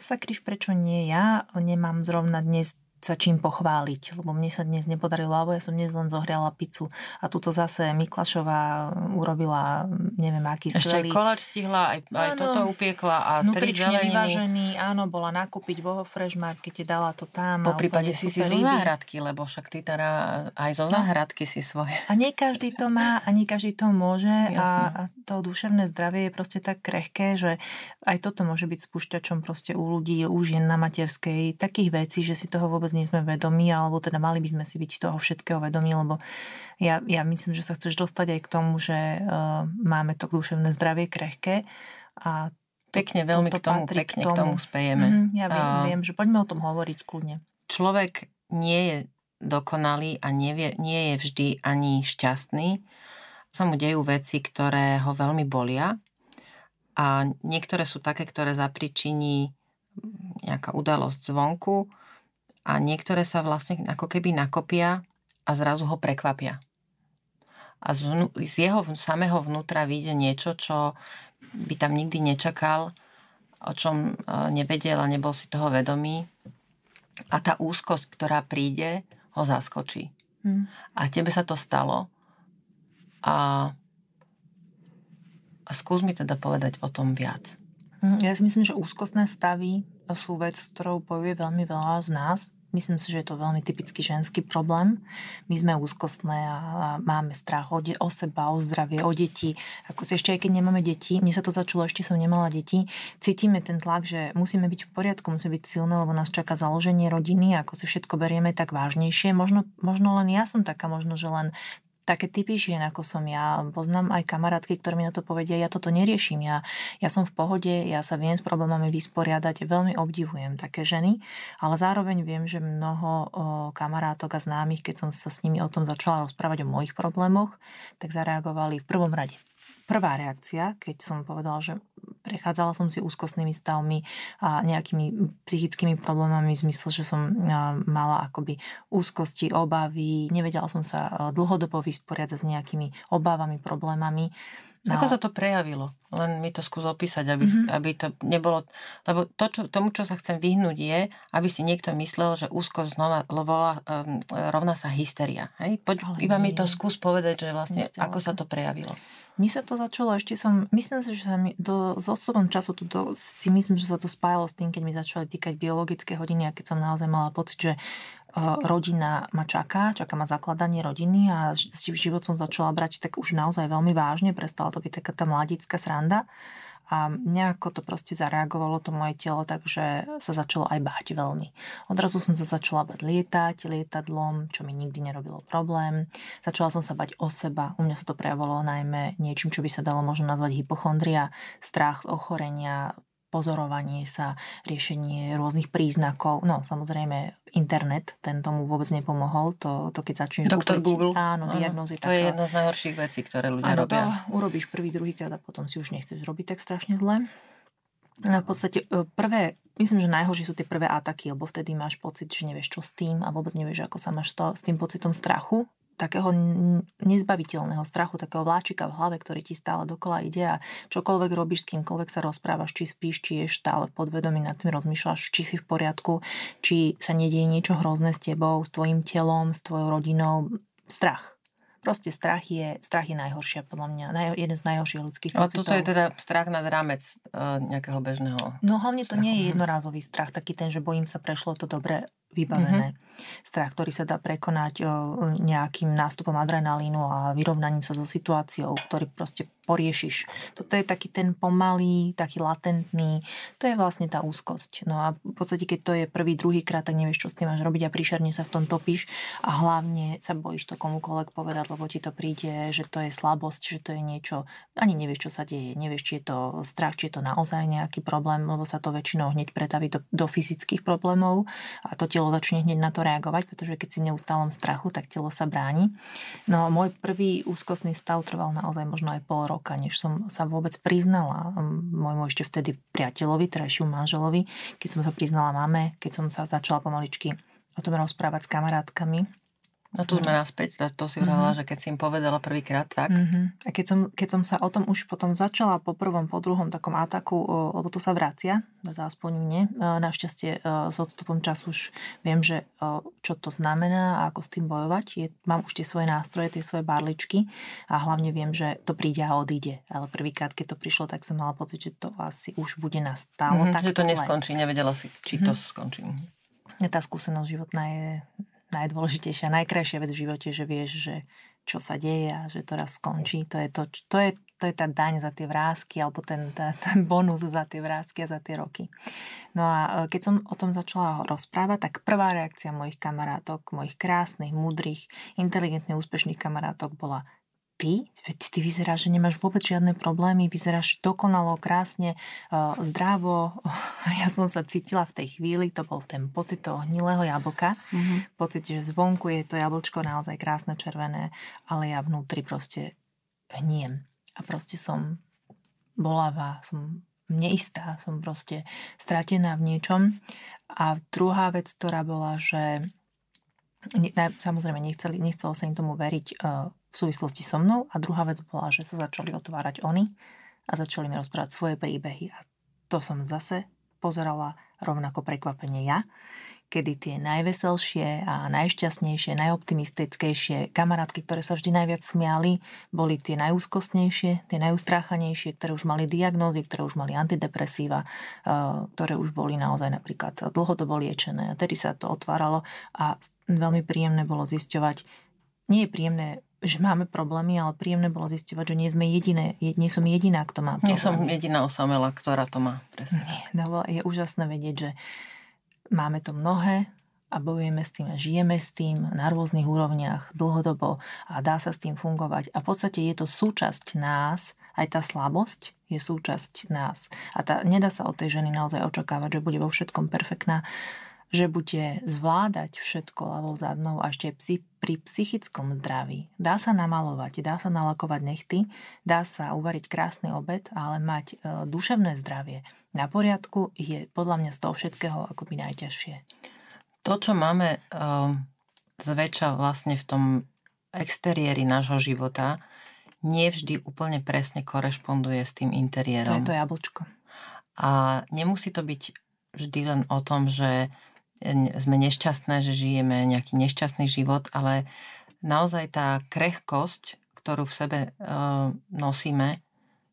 sa kryš, prečo nie ja, nemám zrovna dnes sa čím pochváliť, lebo mne sa dnes nepodarilo, alebo ja som dnes len zohriala pizzu a tuto zase Miklašová urobila neviem aký skvelý. Ešte koláč stihla, aj, aj áno, toto upiekla a tri zeleniny. vyvážený, áno, bola nakúpiť vo Fresh Markete, dala to tam. Po prípade si si zo záhradky, lebo však ty teda aj zo no. záhradky si svoje. A nie každý to má, a nie každý to môže a, a to duševné zdravie je proste tak krehké, že aj toto môže byť spúšťačom proste u ľudí, u žien na materskej, takých vecí, že si toho vôbec vôbec nie sme vedomí, alebo teda mali by sme si byť toho všetkého vedomí, lebo ja, ja myslím, že sa chceš dostať aj k tomu, že uh, máme to duševné zdravie krehké a Pekne, veľmi k tomu, pekne k tomu, k tomu spejeme. Mm, ja viem, uh, viem, že poďme o tom hovoriť kľudne. Človek nie je dokonalý a nevie, nie je vždy ani šťastný. Sa mu dejú veci, ktoré ho veľmi bolia a niektoré sú také, ktoré zapričiní nejaká udalosť zvonku a niektoré sa vlastne ako keby nakopia a zrazu ho prekvapia. A z, vnú, z jeho samého vnútra vyjde niečo, čo by tam nikdy nečakal, o čom e, nevedel a nebol si toho vedomý. a tá úzkosť, ktorá príde, ho zaskočí. Hmm. A tebe sa to stalo a, a skús mi teda povedať o tom viac. Hm, ja si myslím, že úzkostné stavy sú vec, ktorou bojuje veľmi veľa z nás Myslím si, že je to veľmi typický ženský problém. My sme úzkostné a máme strach o, de- o seba, o zdravie, o deti. Ako si ešte aj keď nemáme deti, mne sa to začalo, ešte som nemala deti, cítime ten tlak, že musíme byť v poriadku, musíme byť silné, lebo nás čaká založenie rodiny, ako si všetko berieme tak vážnejšie. Možno, možno len ja som taká, možno, že len také typy žien, ako som ja. Poznám aj kamarátky, ktoré mi na to povedia, ja toto neriešim, ja, ja som v pohode, ja sa viem s problémami vysporiadať, veľmi obdivujem také ženy, ale zároveň viem, že mnoho o, kamarátok a známych, keď som sa s nimi o tom začala rozprávať o mojich problémoch, tak zareagovali v prvom rade prvá reakcia, keď som povedala, že prechádzala som si úzkostnými stavmi a nejakými psychickými problémami v zmysle, že som mala akoby úzkosti, obavy, nevedela som sa dlhodobo vysporiadať s nejakými obávami, problémami. No. Ako sa to prejavilo? Len mi to skús opísať, aby, mm-hmm. aby to nebolo... Lebo to, čo, tomu, čo sa chcem vyhnúť, je, aby si niekto myslel, že úzkosť znova lovola, um, rovná sa hysteria. Hej? Poď, iba nie. mi to skús povedať, že vlastne ako sa to prejavilo. Mne sa to začalo, ešte som, myslím si, že sa mi do, s odstupom času to, si myslím, že sa to spájalo s tým, keď mi začali týkať biologické hodiny a keď som naozaj mala pocit, že uh, rodina ma čaká, čaká ma zakladanie rodiny a život som začala brať tak už naozaj veľmi vážne, prestala to byť taká tá mladická sranda. A nejako to proste zareagovalo to moje telo, takže sa začalo aj báť veľmi. Odrazu som sa začala bať lietať lietadlom, čo mi nikdy nerobilo problém. Začala som sa bať o seba. U mňa sa to prejavovalo najmä niečím, čo by sa dalo možno nazvať hypochondria, strach z ochorenia, pozorovanie sa, riešenie rôznych príznakov. No, samozrejme, internet, ten tomu vôbec nepomohol. To, to keď začneš Doktor Google. Áno, diagnozy. To taká... je jedna z najhorších vecí, ktoré ľudia áno, robia. to urobíš prvý, druhý krát a potom si už nechceš robiť tak strašne zle. No, v podstate e, prvé, myslím, že najhoršie sú tie prvé ataky, lebo vtedy máš pocit, že nevieš čo s tým a vôbec nevieš, ako sa máš to, s tým pocitom strachu takého nezbaviteľného strachu, takého vláčika v hlave, ktorý ti stále dokola ide a čokoľvek robíš, s kýmkoľvek sa rozprávaš, či spíš, či ješ stále v podvedomí nad tým rozmýšľaš, či si v poriadku, či sa nedieje niečo hrozné s tebou, s tvojim telom, s tvojou rodinou. Strach. Proste strach je, strach je najhoršia, podľa mňa, naj, jeden z najhorších ľudských Ale toto je teda strach nad rámec uh, nejakého bežného. No hlavne to strachu. nie je jednorázový strach, taký ten, že bojím sa, prešlo to dobre, vybavené. Mm-hmm. Strach, ktorý sa dá prekonať nejakým nástupom adrenalínu a vyrovnaním sa so situáciou, ktorý proste poriešiš. Toto je taký ten pomalý, taký latentný, to je vlastne tá úzkosť. No a v podstate, keď to je prvý, druhý krát, tak nevieš, čo s tým máš robiť a príšerne sa v tom topíš a hlavne sa bojíš to komukoľvek povedať, lebo ti to príde, že to je slabosť, že to je niečo, ani nevieš, čo sa deje, nevieš, či je to strach, či je to naozaj nejaký problém, lebo sa to väčšinou hneď pretaví do, do fyzických problémov a to telo začne hneď na to reagovať, pretože keď si v neustálom strachu, tak telo sa bráni. No môj prvý úzkostný stav trval naozaj možno aj pol roka, než som sa vôbec priznala môjmu ešte vtedy priateľovi, terajšiu manželovi, keď som sa priznala mame, keď som sa začala pomaličky o tom rozprávať s kamarátkami No tu sme naspäť, to, to si hovorila, mm-hmm. že keď si im povedala prvýkrát, tak. Mm-hmm. A keď som, keď som sa o tom už potom začala po prvom, po druhom takom ataku, lebo to sa vracia, aspoň nie, našťastie s odstupom času už viem, že čo to znamená a ako s tým bojovať. Je, mám už tie svoje nástroje, tie svoje barličky a hlavne viem, že to príde a odíde. Ale prvýkrát, keď to prišlo, tak som mala pocit, že to asi už bude nastálo. Mm-hmm, tak že to neskončí, nevedela si, či mm-hmm. to skončí. Tá skúsenosť životná je najdôležitejšia, najkrajšia vec v živote, že vieš, že čo sa deje a že to raz skončí. To je, to, to je, to je tá daň za tie vrázky alebo ten, tá, ten bonus za tie vrázky a za tie roky. No a e, keď som o tom začala rozprávať, tak prvá reakcia mojich kamarátok, mojich krásnych, mudrých, inteligentných, úspešných kamarátok bola ty, veď ty vyzeráš, že nemáš vôbec žiadne problémy, vyzeráš dokonalo, krásne, uh, zdravo. [laughs] Ja som sa cítila v tej chvíli, to bol ten pocit toho hnilého jablka, mm-hmm. pocit, že zvonku je to jablčko naozaj krásne červené, ale ja vnútri proste hniem. A proste som bolavá, som neistá, som proste stratená v niečom. A druhá vec, ktorá bola, že samozrejme nechceli, nechcelo sa im tomu veriť, uh, v súvislosti so mnou a druhá vec bola, že sa začali otvárať oni a začali mi rozprávať svoje príbehy a to som zase pozerala rovnako prekvapenie ja, kedy tie najveselšie a najšťastnejšie, najoptimistickejšie kamarátky, ktoré sa vždy najviac smiali, boli tie najúzkostnejšie, tie najustráchanejšie, ktoré už mali diagnózy, ktoré už mali antidepresíva, eh, ktoré už boli naozaj napríklad dlhodobo liečené. Tedy sa to otváralo a veľmi príjemné bolo zisťovať, nie je príjemné že máme problémy, ale príjemné bolo zistovať, že nie sme jediné, nie som jediná, kto má problémy. Nie som jediná osamela, ktorá to má. Presne. Nie, no, je úžasné vedieť, že Máme to mnohé a bojujeme s tým a žijeme s tým na rôznych úrovniach dlhodobo a dá sa s tým fungovať. A v podstate je to súčasť nás, aj tá slabosť je súčasť nás. A tá, nedá sa od tej ženy naozaj očakávať, že bude vo všetkom perfektná, že bude zvládať všetko ľavou zadnou a ešte psi, pri psychickom zdraví. Dá sa namalovať, dá sa nalakovať nechty, dá sa uvariť krásny obed, ale mať e, duševné zdravie na poriadku je podľa mňa z toho všetkého akoby najťažšie. To, čo máme uh, zväčša vlastne v tom exteriéri nášho života, nevždy úplne presne korešponduje s tým interiérom. To je to jablčko. A nemusí to byť vždy len o tom, že sme nešťastné, že žijeme nejaký nešťastný život, ale naozaj tá krehkosť, ktorú v sebe uh, nosíme,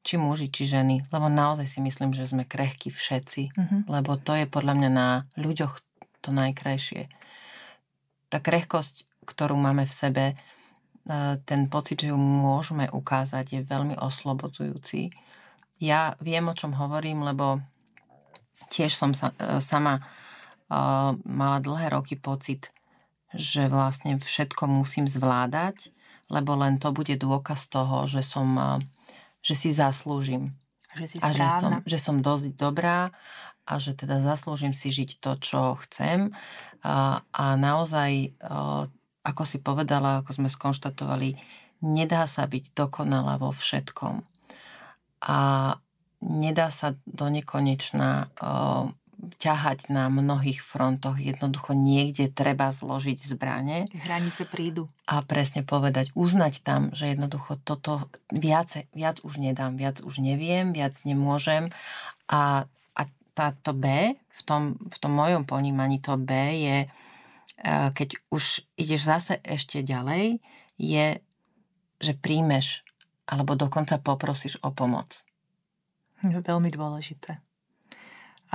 či muži, či ženy, lebo naozaj si myslím, že sme krehky všetci, mm-hmm. lebo to je podľa mňa na ľuďoch to najkrajšie. Tá krehkosť, ktorú máme v sebe, e, ten pocit, že ju môžeme ukázať, je veľmi oslobodzujúci. Ja viem, o čom hovorím, lebo tiež som sa, e, sama e, mala dlhé roky pocit, že vlastne všetko musím zvládať, lebo len to bude dôkaz toho, že som že si zaslúžim. Že si a že som, že som dosť dobrá a že teda zaslúžim si žiť to, čo chcem. A, a naozaj, ako si povedala, ako sme skonštatovali, nedá sa byť dokonalá vo všetkom. A nedá sa do nekonečna ťahať na mnohých frontoch. Jednoducho niekde treba zložiť zbranie. Hranice prídu. A presne povedať, uznať tam, že jednoducho toto viac, viac už nedám, viac už neviem, viac nemôžem. A, a táto B, v tom, v tom mojom ponímaní to B je, e, keď už ideš zase ešte ďalej, je, že príjmeš alebo dokonca poprosíš o pomoc. Veľmi dôležité.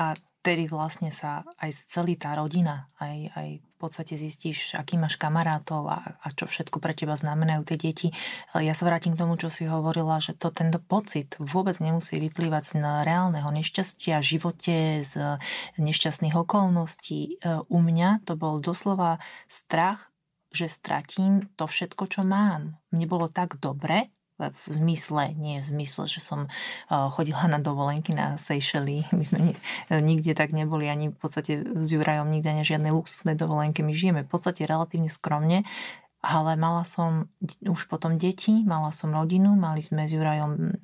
A vtedy vlastne sa aj celý tá rodina, aj, aj v podstate zistíš, aký máš kamarátov a, a čo všetko pre teba znamenajú tie deti. Ja sa vrátim k tomu, čo si hovorila, že to tento pocit vôbec nemusí vyplývať z reálneho nešťastia v živote, z nešťastných okolností. E, u mňa to bol doslova strach, že stratím to všetko, čo mám. Mne bolo tak dobre, v zmysle, nie v zmysle, že som chodila na dovolenky na Seychely. [laughs] My sme nikde tak neboli, ani v podstate s Jurajom nikde ani žiadne luxusné dovolenky. My žijeme v podstate relatívne skromne, ale mala som už potom deti, mala som rodinu, mali sme s Jurajom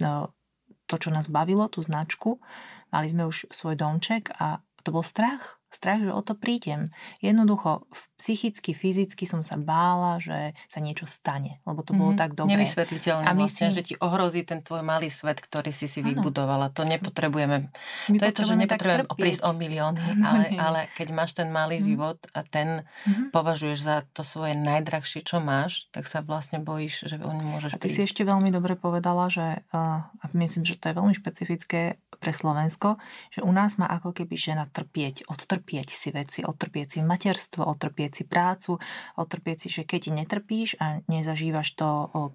to, čo nás bavilo, tú značku, mali sme už svoj domček a to bol strach strach, že o to prídem. Jednoducho, psychicky, fyzicky som sa bála, že sa niečo stane, lebo to bolo mm-hmm. tak dobré. Nevysvetliteľné a vlastne, že ti ohrozí ten tvoj malý svet, ktorý si si ano. vybudovala. To nepotrebujeme. My to je to, že nepotrebujeme prísť o milióny, [laughs] ale, ale keď máš ten malý mm-hmm. život a ten mm-hmm. považuješ za to svoje najdrahšie, čo máš, tak sa vlastne bojíš, že o môžeš A ty prísť. si ešte veľmi dobre povedala, že uh, a myslím, že to je veľmi špecifické pre Slovensko, že u nás má ako keby žena trpieť, odtrpieť si veci, odtrpieť si materstvo, odtrpieť si prácu, odtrpieť si, že keď netrpíš a nezažívaš to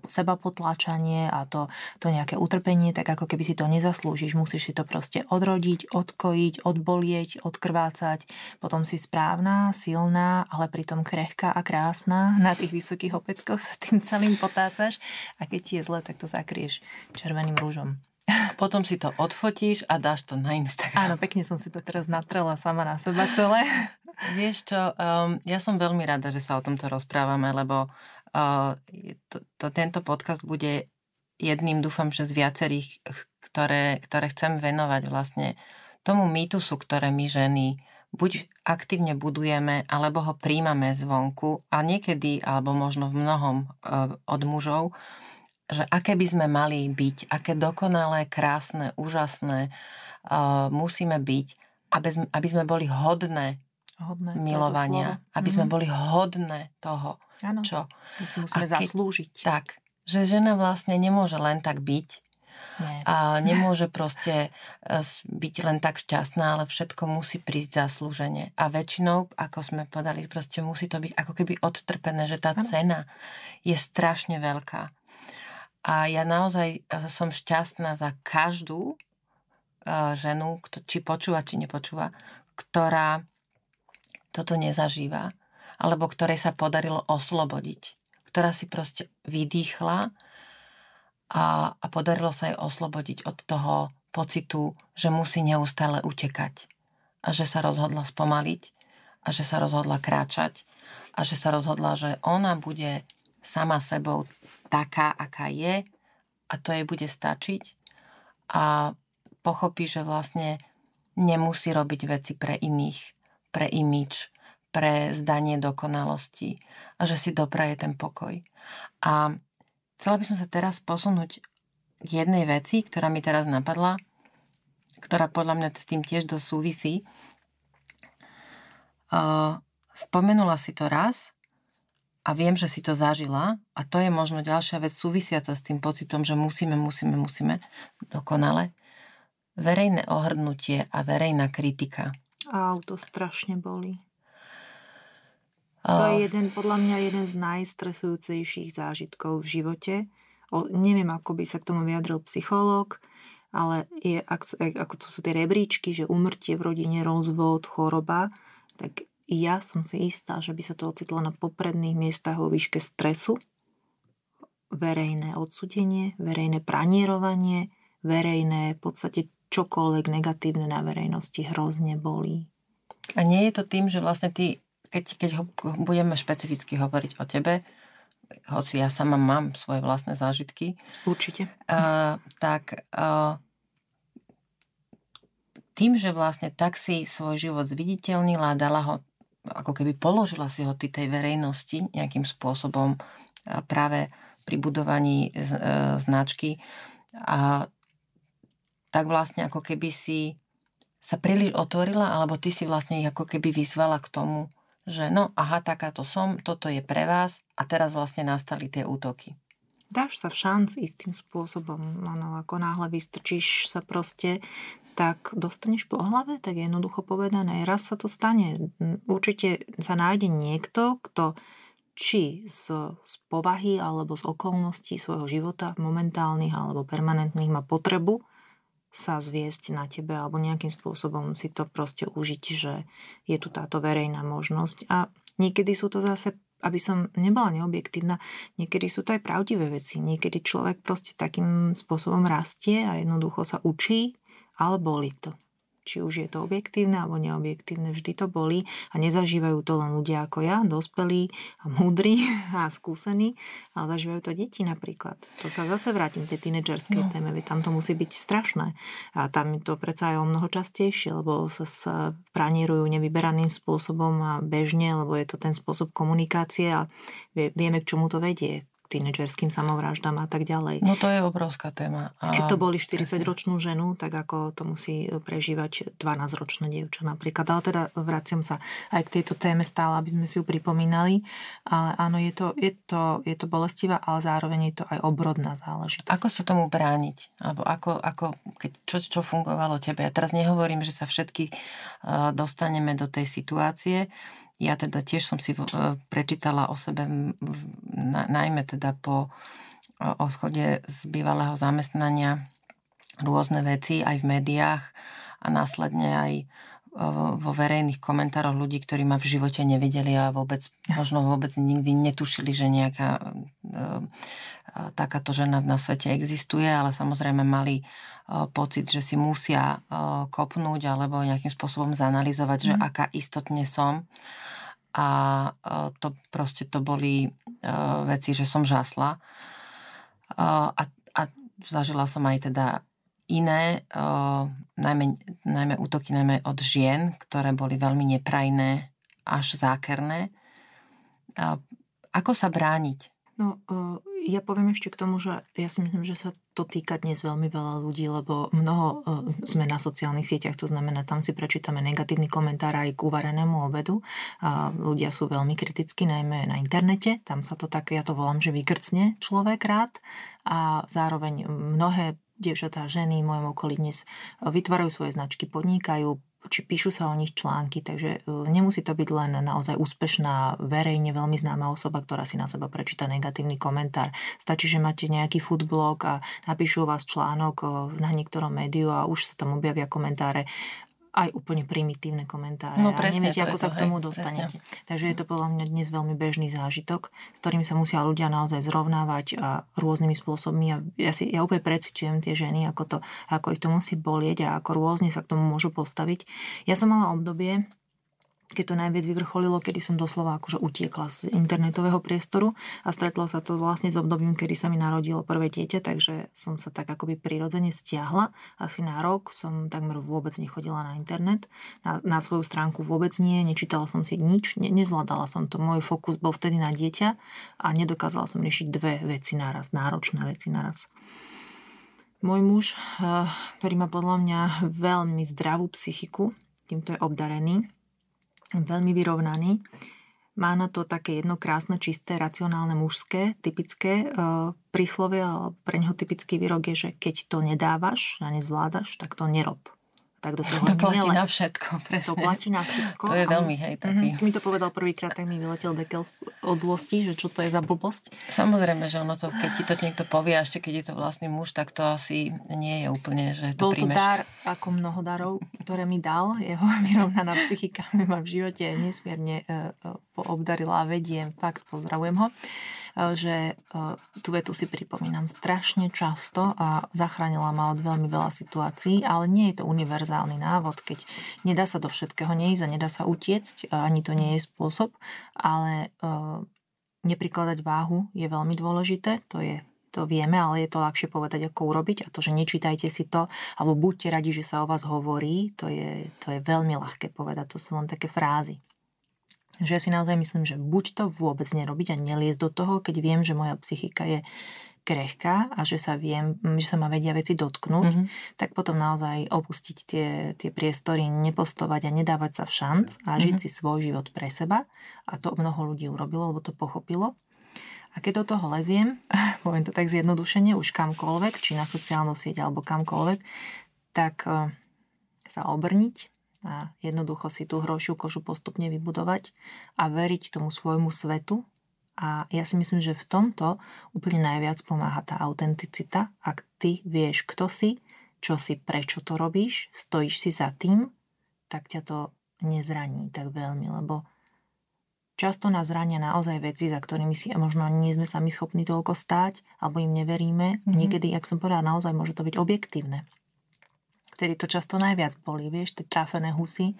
seba potláčanie a to, to nejaké utrpenie, tak ako keby si to nezaslúžiš, musíš si to proste odrodiť, odkojiť, odbolieť, odkrvácať, potom si správna, silná, ale pritom krehká a krásna, na tých vysokých opätkoch sa tým celým potácaš. A keď ti je zle, tak to zakrieš červeným rúžom. Potom si to odfotíš a dáš to na Instagram. Áno, pekne som si to teraz natrela sama na seba celé. Vieš čo, um, ja som veľmi rada, že sa o tomto rozprávame, lebo uh, to, to, tento podcast bude jedným, dúfam, že z viacerých, ktoré, ktoré chcem venovať vlastne tomu mýtusu, ktoré my ženy buď aktívne budujeme, alebo ho príjmame zvonku a niekedy, alebo možno v mnohom uh, od mužov, že aké by sme mali byť, aké dokonalé, krásne, úžasné uh, musíme byť, aby sme, aby sme boli hodné hodné milovania. Aby sme mm-hmm. boli hodné toho, ano, čo... My si musíme keď, zaslúžiť. Tak, že žena vlastne nemôže len tak byť, nie. A nemôže proste e, byť len tak šťastná, ale všetko musí prísť zaslúžene. A väčšinou, ako sme povedali, proste musí to byť ako keby odtrpené, že tá ano. cena je strašne veľká. A ja naozaj e, som šťastná za každú e, ženu, či počúva, či nepočúva, ktorá toto nezažíva, alebo ktorej sa podarilo oslobodiť, ktorá si proste vydýchla a, a podarilo sa jej oslobodiť od toho pocitu, že musí neustále utekať a že sa rozhodla spomaliť a že sa rozhodla kráčať a že sa rozhodla, že ona bude sama sebou taká, aká je a to jej bude stačiť a pochopí, že vlastne nemusí robiť veci pre iných, pre imič, pre zdanie dokonalosti a že si dopraje ten pokoj. A Chcela by som sa teraz posunúť k jednej veci, ktorá mi teraz napadla, ktorá podľa mňa s tým tiež dosť súvisí. Uh, spomenula si to raz a viem, že si to zažila a to je možno ďalšia vec súvisiaca s tým pocitom, že musíme, musíme, musíme dokonale. Verejné ohrdnutie a verejná kritika. A to strašne boli. To je jeden, podľa mňa jeden z najstresujúcejších zážitkov v živote. O, neviem, ako by sa k tomu vyjadril psychológ, ale je, ako, ako to sú tie rebríčky, že umrtie v rodine, rozvod, choroba, tak ja som si istá, že by sa to ocitlo na popredných miestach vo výške stresu, verejné odsudenie, verejné pranierovanie, verejné v podstate čokoľvek negatívne na verejnosti hrozne bolí. A nie je to tým, že vlastne ty keď, keď ho, budeme špecificky hovoriť o tebe, hoci ja sama mám svoje vlastné zážitky. Určite. Uh, tak uh, tým, že vlastne tak si svoj život zviditeľnila, dala ho, ako keby položila si ho tej verejnosti nejakým spôsobom práve pri budovaní uh, značky a tak vlastne ako keby si sa príliš otvorila, alebo ty si vlastne ich ako keby vyzvala k tomu, že no aha, takáto som, toto je pre vás a teraz vlastne nastali tie útoky. Dáš sa v šanc istým spôsobom, ano, ako náhle vystrčíš sa proste, tak dostaneš po hlave, tak jednoducho povedané, raz sa to stane. Určite sa nájde niekto, kto či z, z povahy alebo z okolností svojho života, momentálnych alebo permanentných, má potrebu sa zviesť na tebe alebo nejakým spôsobom si to proste užiť, že je tu táto verejná možnosť. A niekedy sú to zase, aby som nebola neobjektívna, niekedy sú to aj pravdivé veci. Niekedy človek proste takým spôsobom rastie a jednoducho sa učí, ale boli to či už je to objektívne alebo neobjektívne, vždy to boli a nezažívajú to len ľudia ako ja, dospelí a múdri [laughs] a skúsení, ale zažívajú to deti napríklad. To sa zase vrátim k tej tínedžerskej no. téme, veď tam to musí byť strašné a tam to predsa je o mnoho častejšie, lebo sa, sa pranierujú nevyberaným spôsobom a bežne, lebo je to ten spôsob komunikácie a vieme, k čomu to vedie, tínedžerským samovraždám a tak ďalej. No to je obrovská téma. A... Keď to boli 40-ročnú ženu, tak ako to musí prežívať 12-ročná dievča napríklad. Ale teda vraciam sa aj k tejto téme stále, aby sme si ju pripomínali. Ale áno, je to, je to, je to bolestivá, ale zároveň je to aj obrodná záležitosť. Ako sa tomu brániť? Alebo ako, ako keď, čo, čo fungovalo tebe? Ja teraz nehovorím, že sa všetky uh, dostaneme do tej situácie, ja teda tiež som si e, prečítala o sebe, najmä teda po e, odchode z bývalého zamestnania rôzne veci aj v médiách a následne aj e, vo verejných komentároch ľudí, ktorí ma v živote nevideli a vôbec, možno vôbec nikdy netušili, že nejaká takáto žena na svete existuje, ale samozrejme mali pocit, že si musia kopnúť alebo nejakým spôsobom zanalizovať, mm. že mhm. aká istotne som a to proste to boli veci, že som žasla. A, a zažila som aj teda iné, najmä, najmä útoky najmä od žien, ktoré boli veľmi neprajné, až zákerné. Ako sa brániť? No, ja poviem ešte k tomu, že ja si myslím, že sa to týka dnes veľmi veľa ľudí, lebo mnoho uh, sme na sociálnych sieťach, to znamená, tam si prečítame negatívny komentár aj k uvarenému obedu. A ľudia sú veľmi kritickí, najmä na internete, tam sa to tak, ja to volám, že vykrcne človek rád a zároveň mnohé dievčatá, ženy v mojom okolí dnes vytvárajú svoje značky, podnikajú, či píšu sa o nich články, takže e, nemusí to byť len naozaj úspešná, verejne veľmi známa osoba, ktorá si na seba prečíta negatívny komentár. Stačí, že máte nejaký foodblog a napíšu vás článok e, na niektorom médiu a už sa tam objavia komentáre aj úplne primitívne komentáre no, presne, a neviete, ako sa to, k tomu hej, dostanete. Presne. Takže je to podľa mňa dnes veľmi bežný zážitok, s ktorým sa musia ľudia naozaj zrovnávať a rôznymi spôsobmi. A ja, si, ja úplne precitujem tie ženy, ako, to, ako ich to musí bolieť a ako rôzne sa k tomu môžu postaviť. Ja som mala obdobie, keď to najviac vyvrcholilo, kedy som doslova akože utiekla z internetového priestoru a stretlo sa to vlastne s obdobím, kedy sa mi narodilo prvé dieťa, takže som sa tak akoby prirodzene stiahla. Asi na rok som takmer vôbec nechodila na internet, na, na svoju stránku vôbec nie, nečítala som si nič, ne, nezvládala som to. Môj fokus bol vtedy na dieťa a nedokázala som riešiť dve veci naraz, náročné veci naraz. Môj muž, eh, ktorý má podľa mňa veľmi zdravú psychiku, týmto je obdarený, veľmi vyrovnaný. Má na to také jedno krásne, čisté, racionálne mužské, typické e, príslovie, ale pre neho typický výrok je, že keď to nedávaš a nezvládaš, tak to nerob tak do [laughs] toho To platí neles. na všetko, presne. To platí na všetko. To je veľmi, hej, taký. Mm-hmm. mi to povedal prvýkrát, tak mi vyletel dekel od zlosti, že čo to je za blbosť. Samozrejme, že ono to, keď ti to niekto povie, ešte keď je to vlastný muž, tak to asi nie je úplne, že to Bol príjmeš. to dar, ako mnoho darov, ktoré mi dal. Jeho [laughs] vyrovnaná psychika mi ma v živote nesmierne uh, obdarila a vediem. Fakt, pozdravujem ho. Eh, že eh, tú vetu si pripomínam strašne často a zachránila ma od veľmi veľa situácií, ale nie je to univerzálny návod, keď nedá sa do všetkého neísť a nedá sa utiecť, ani to nie je spôsob, ale eh, neprikladať váhu je veľmi dôležité, to je to vieme, ale je to ľahšie povedať, ako urobiť a to, že nečítajte si to, alebo buďte radi, že sa o vás hovorí, to je, to je veľmi ľahké povedať, to sú len také frázy. Že ja si naozaj myslím, že buď to vôbec nerobiť a neliesť do toho, keď viem, že moja psychika je krehká a že sa viem, že sa ma vedia veci dotknúť, mm-hmm. tak potom naozaj opustiť tie, tie priestory, nepostovať a nedávať sa v šanc a žiť mm-hmm. si svoj život pre seba. A to mnoho ľudí urobilo, lebo to pochopilo. A keď do toho leziem, [laughs] poviem to tak zjednodušene, už kamkoľvek, či na sociálnu sieť alebo kamkoľvek, tak uh, sa obrniť, a jednoducho si tú hrošiu kožu postupne vybudovať a veriť tomu svojmu svetu. A ja si myslím, že v tomto úplne najviac pomáha tá autenticita. Ak ty vieš, kto si, čo si, prečo to robíš, stojíš si za tým, tak ťa to nezraní tak veľmi, lebo často nás zrania naozaj veci, za ktorými si možno nie sme sami schopní toľko stáť, alebo im neveríme. Mm-hmm. Niekedy, ak som povedala, naozaj môže to byť objektívne vtedy to často najviac boli, vieš, tie trafené husy.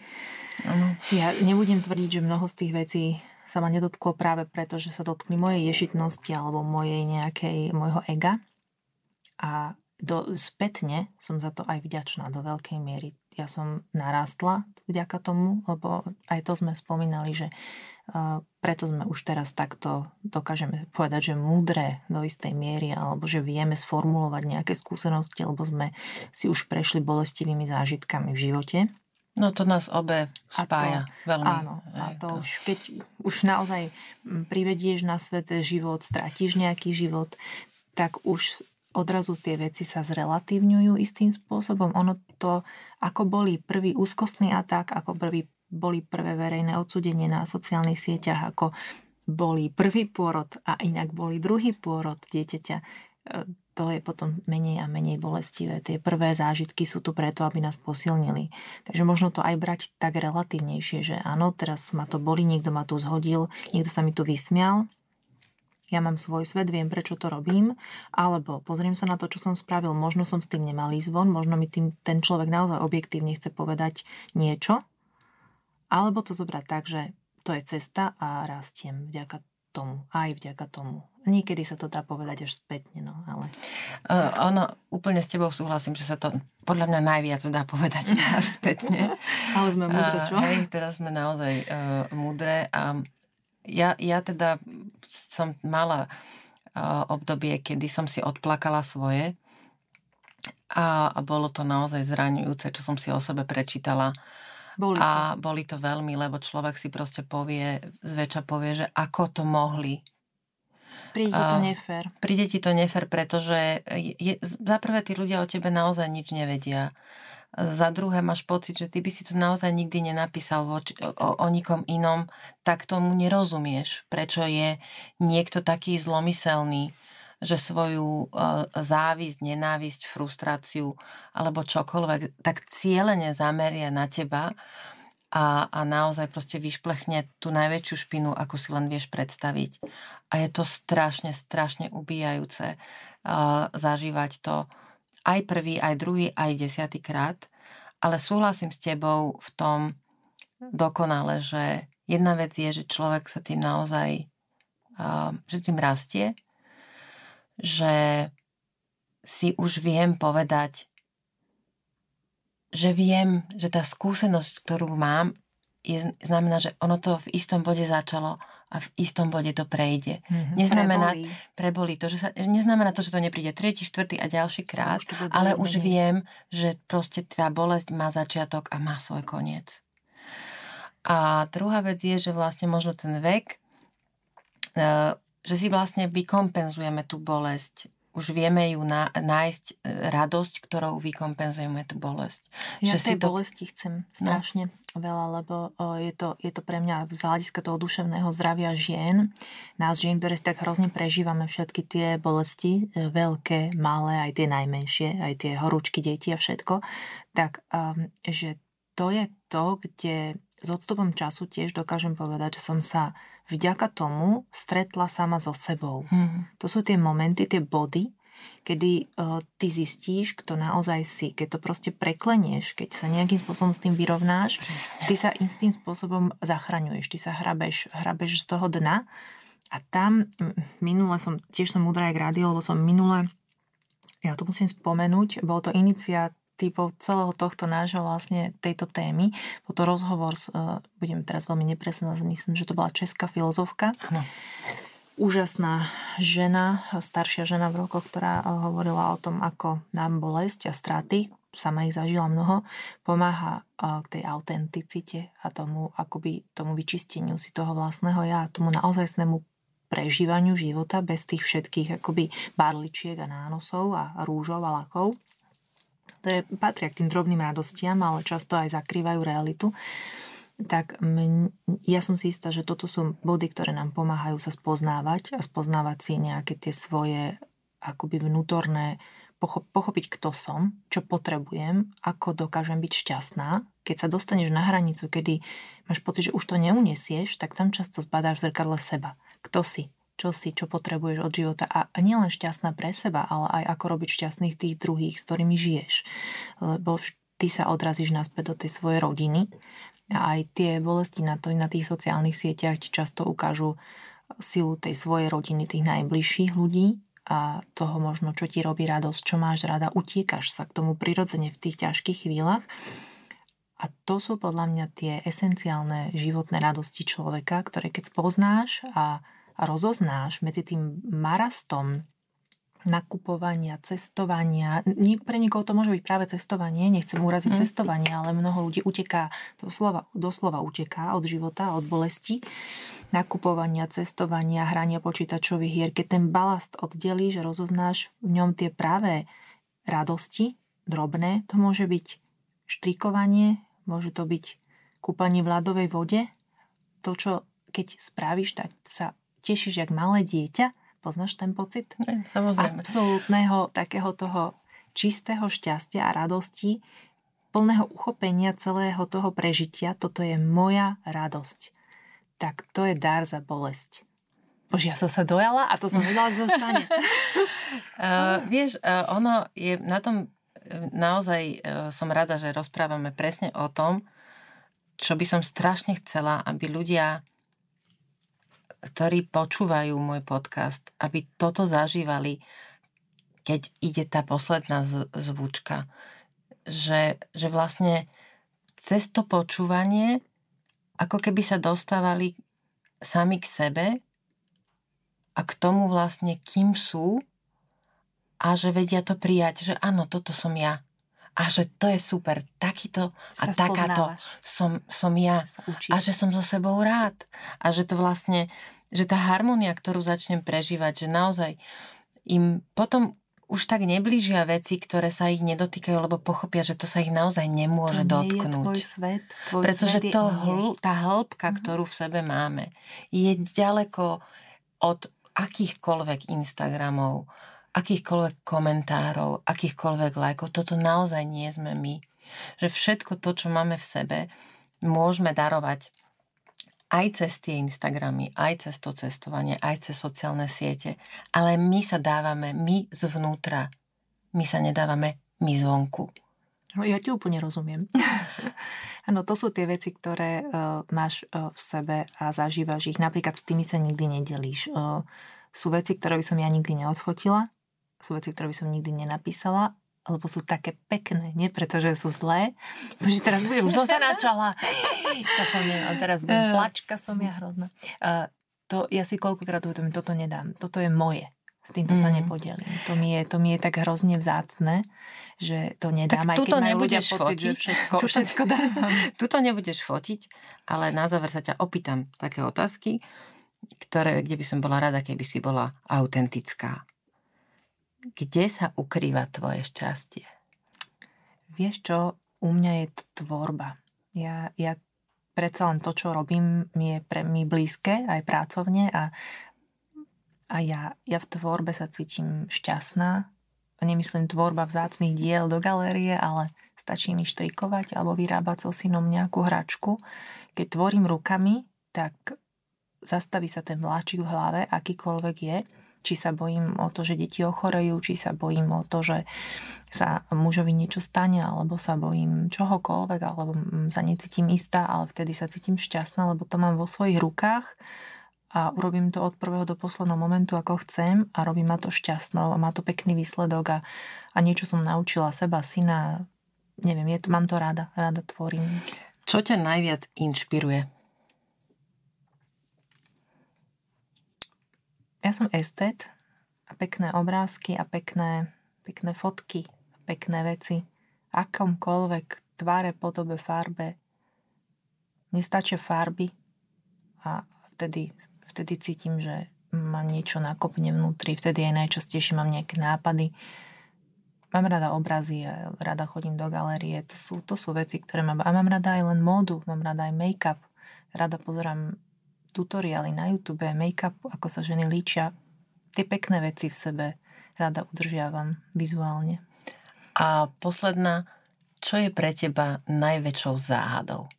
Ano. Ja nebudem tvrdiť, že mnoho z tých vecí sa ma nedotklo práve preto, že sa dotkli mojej ješitnosti alebo mojej nejakej, môjho ega. A do, spätne som za to aj vďačná do veľkej miery. Ja som narástla vďaka tomu, lebo aj to sme spomínali, že preto sme už teraz takto, dokážeme povedať, že múdre do istej miery, alebo že vieme sformulovať nejaké skúsenosti, lebo sme si už prešli bolestivými zážitkami v živote. No to nás obe spája a to, veľmi. Áno, a to, to už keď už naozaj privedieš na svet život, stratíš nejaký život, tak už odrazu tie veci sa zrelatívňujú istým spôsobom. Ono to, ako boli prvý úzkostný atak, ako prvý boli prvé verejné odsudenie na sociálnych sieťach, ako boli prvý pôrod a inak boli druhý pôrod dieťaťa. E, to je potom menej a menej bolestivé. Tie prvé zážitky sú tu preto, aby nás posilnili. Takže možno to aj brať tak relatívnejšie, že áno, teraz ma to boli, niekto ma tu zhodil, niekto sa mi tu vysmial, ja mám svoj svet, viem, prečo to robím, alebo pozriem sa na to, čo som spravil, možno som s tým nemal ísť von, možno mi tým ten človek naozaj objektívne chce povedať niečo, alebo to zobrať tak, že to je cesta a rastiem vďaka tomu, aj vďaka tomu. Niekedy sa to dá povedať až spätne, no ale... Uh, ono, úplne s tebou súhlasím, že sa to podľa mňa najviac dá povedať [laughs] až spätne. ale sme múdre, čo? Uh, hej, teraz sme naozaj uh, múdre a ja, ja teda som mala uh, obdobie, kedy som si odplakala svoje A, a bolo to naozaj zraňujúce, čo som si o sebe prečítala. Boli to. A boli to veľmi, lebo človek si proste povie, zväčša povie, že ako to mohli. Príde to nefér. Príde ti to nefér, pretože je, za prvé tí ľudia o tebe naozaj nič nevedia. Za druhé máš pocit, že ty by si to naozaj nikdy nenapísal o, o, o nikom inom, tak tomu nerozumieš, prečo je niekto taký zlomyselný, že svoju uh, závisť, nenávisť, frustráciu alebo čokoľvek tak cieľene zameria na teba a, a naozaj proste vyšplechne tú najväčšiu špinu, ako si len vieš predstaviť. A je to strašne, strašne ubíjajúce uh, zažívať to aj prvý, aj druhý, aj desiatý krát, ale súhlasím s tebou v tom dokonale, že jedna vec je, že človek sa tým naozaj, uh, že tým rastie, že si už viem povedať, že viem, že tá skúsenosť, ktorú mám, je, znamená, že ono to v istom bode začalo a v istom bode to prejde. Mm-hmm. Neznamená, prebolí. prebolí to, že sa, neznamená to, že to nepríde tretí, štvrtý a ďalší krát, už ale už menej. viem, že proste tá bolesť má začiatok a má svoj koniec. A druhá vec je, že vlastne možno ten vek, e, že si vlastne vykompenzujeme tú bolesť už vieme ju na, nájsť e, radosť, ktorou vykompenzujeme tú bolesť. Ja že tej si to... bolesti chcem no. strašne no. veľa, lebo o, je, to, je to pre mňa z hľadiska toho duševného zdravia žien, nás žien, ktoré si tak hrozne prežívame všetky tie bolesti, e, veľké, malé, aj tie najmenšie, aj tie horúčky deti a všetko, tak um, že to je to, kde s odstupom času tiež dokážem povedať, že som sa vďaka tomu stretla sama so sebou. Hmm. To sú tie momenty, tie body, kedy uh, ty zistíš, kto naozaj si. Keď to proste preklenieš, keď sa nejakým spôsobom s tým vyrovnáš, Presne. ty sa istým spôsobom zachraňuješ, ty sa hrabeš, hrabeš z toho dna a tam minule som, tiež som múdra jak rádio, lebo som minule ja to musím spomenúť, bol to iniciat, typov celého tohto nášho vlastne tejto témy. Bol to rozhovor, s, uh, budem teraz veľmi nepresná, myslím, že to bola česká filozofka. Ano. Úžasná žena, staršia žena v rokoch, ktorá uh, hovorila o tom, ako nám bolesť a straty, sama ich zažila mnoho, pomáha uh, k tej autenticite a tomu, akoby tomu vyčisteniu si toho vlastného ja, tomu naozajstnému prežívaniu života bez tých všetkých akoby barličiek a nánosov a rúžov a lakov ktoré patria k tým drobným radostiam, ale často aj zakrývajú realitu, tak mň, ja som si istá, že toto sú body, ktoré nám pomáhajú sa spoznávať a spoznávať si nejaké tie svoje akoby vnútorné, pochopiť, kto som, čo potrebujem, ako dokážem byť šťastná. Keď sa dostaneš na hranicu, kedy máš pocit, že už to neunesieš, tak tam často zbadáš v zrkadle seba. Kto si? Čo si, čo potrebuješ od života a nielen šťastná pre seba, ale aj ako robiť šťastných tých druhých, s ktorými žiješ. Lebo ty sa odrazíš naspäť do tej svojej rodiny a aj tie bolesti na, to, na tých sociálnych sieťach ti často ukážu silu tej svojej rodiny, tých najbližších ľudí a toho možno, čo ti robí radosť, čo máš rada, utiekaš sa k tomu prirodzene v tých ťažkých chvíľach. A to sú podľa mňa tie esenciálne životné radosti človeka, ktoré keď spoznáš a rozoznáš medzi tým marastom nakupovania, cestovania. Pre niekoho to môže byť práve cestovanie, nechcem uraziť mm. cestovanie, ale mnoho ľudí uteká, doslova, doslova uteká od života, od bolesti. Nakupovania, cestovania, hrania počítačových hier. Keď ten balast oddelíš, rozoznáš v ňom tie práve radosti, drobné, to môže byť štrikovanie, môže to byť kúpanie v ľadovej vode. To, čo keď spravíš, tak sa tešíš jak malé dieťa. Poznáš ten pocit? Ne, samozrejme. Absolútneho takého toho čistého šťastia a radosti, plného uchopenia celého toho prežitia. Toto je moja radosť. Tak to je dar za bolesť. Bože, ja som sa dojala a to som vedela, že zostane. uh, [laughs] [laughs] vieš, uh, ono je na tom, uh, naozaj uh, som rada, že rozprávame presne o tom, čo by som strašne chcela, aby ľudia ktorí počúvajú môj podcast, aby toto zažívali, keď ide tá posledná zvučka. Že, že vlastne cez to počúvanie ako keby sa dostávali sami k sebe a k tomu vlastne, kým sú a že vedia to prijať, že áno, toto som ja. A že to je super, takýto a takáto som, som ja. A že som so sebou rád. A že to vlastne, že tá harmonia, ktorú začnem prežívať, že naozaj im potom už tak neblížia veci, ktoré sa ich nedotýkajú, lebo pochopia, že to sa ich naozaj nemôže to nie dotknúť. Je tvoj svet. Tvoj Pretože svet to hl, tá hĺbka, mm-hmm. ktorú v sebe máme, je ďaleko od akýchkoľvek Instagramov, akýchkoľvek komentárov, akýchkoľvek lajkov. Toto naozaj nie sme my. Že všetko to, čo máme v sebe, môžeme darovať aj cez tie Instagramy, aj cez to cestovanie, aj cez sociálne siete. Ale my sa dávame, my zvnútra. My sa nedávame my zvonku. No, ja ti úplne rozumiem. [laughs] Áno, to sú tie veci, ktoré uh, máš uh, v sebe a zažívaš ich. Napríklad s tými sa nikdy nedelíš. Uh, sú veci, ktoré by som ja nikdy neodfotila, sú veci, ktoré by som nikdy nenapísala, lebo sú také pekné, nie pretože sú zlé. Bože, teraz budem, už som sa načala. [laughs] To som a teraz budem, plačka som ja hrozná. Uh, to, ja si koľkokrát uvedomím, toto nedám, toto je moje. S týmto mm. sa nepodelím. To mi, je, to mi je tak hrozne vzácne, že to nedám, tak aj keď majú ľudia pocit, fotiť. že všetko, tuto, všetko dávam. [laughs] Tuto nebudeš fotiť, ale na záver sa ťa opýtam také otázky, ktoré, kde by som bola rada, keby si bola autentická kde sa ukrýva tvoje šťastie? Vieš čo, u mňa je to tvorba. Ja, ja predsa len to, čo robím, mi je pre mi blízke, aj pracovne a, a ja, ja v tvorbe sa cítim šťastná. Nemyslím tvorba vzácných diel do galérie, ale stačí mi štrikovať alebo vyrábať so synom nejakú hračku. Keď tvorím rukami, tak zastaví sa ten vláčik v hlave, akýkoľvek je či sa bojím o to, že deti ochorejú, či sa bojím o to, že sa mužovi niečo stane, alebo sa bojím čohokoľvek, alebo sa necítim istá, ale vtedy sa cítim šťastná, lebo to mám vo svojich rukách a urobím to od prvého do posledného momentu, ako chcem a robím ma to šťastnou a má to pekný výsledok a, a niečo som naučila seba, syna, neviem, je, mám to rada, rada tvorím. Čo ťa najviac inšpiruje? Ja som estet a pekné obrázky a pekné, pekné fotky a pekné veci. Akomkoľvek tváre, podobe, farbe. Mne farby a vtedy, vtedy cítim, že mám niečo nakopne vnútri. Vtedy aj najčastejšie mám nejaké nápady. Mám rada obrazy, rada chodím do galérie. To sú, to sú veci, ktoré mám. A mám rada aj len módu, mám rada aj make-up. Rada pozerám tutoriály na YouTube, make-up, ako sa ženy líčia. Tie pekné veci v sebe rada udržiavam vizuálne. A posledná, čo je pre teba najväčšou záhadou?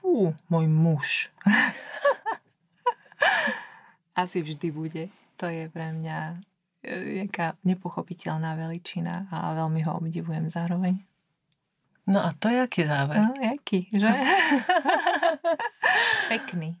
Fú, môj muž. [laughs] Asi vždy bude. To je pre mňa e, nejaká nepochopiteľná veličina a veľmi ho obdivujem zároveň. No a to je aký záver? No, jaký, že? [laughs] Pekný.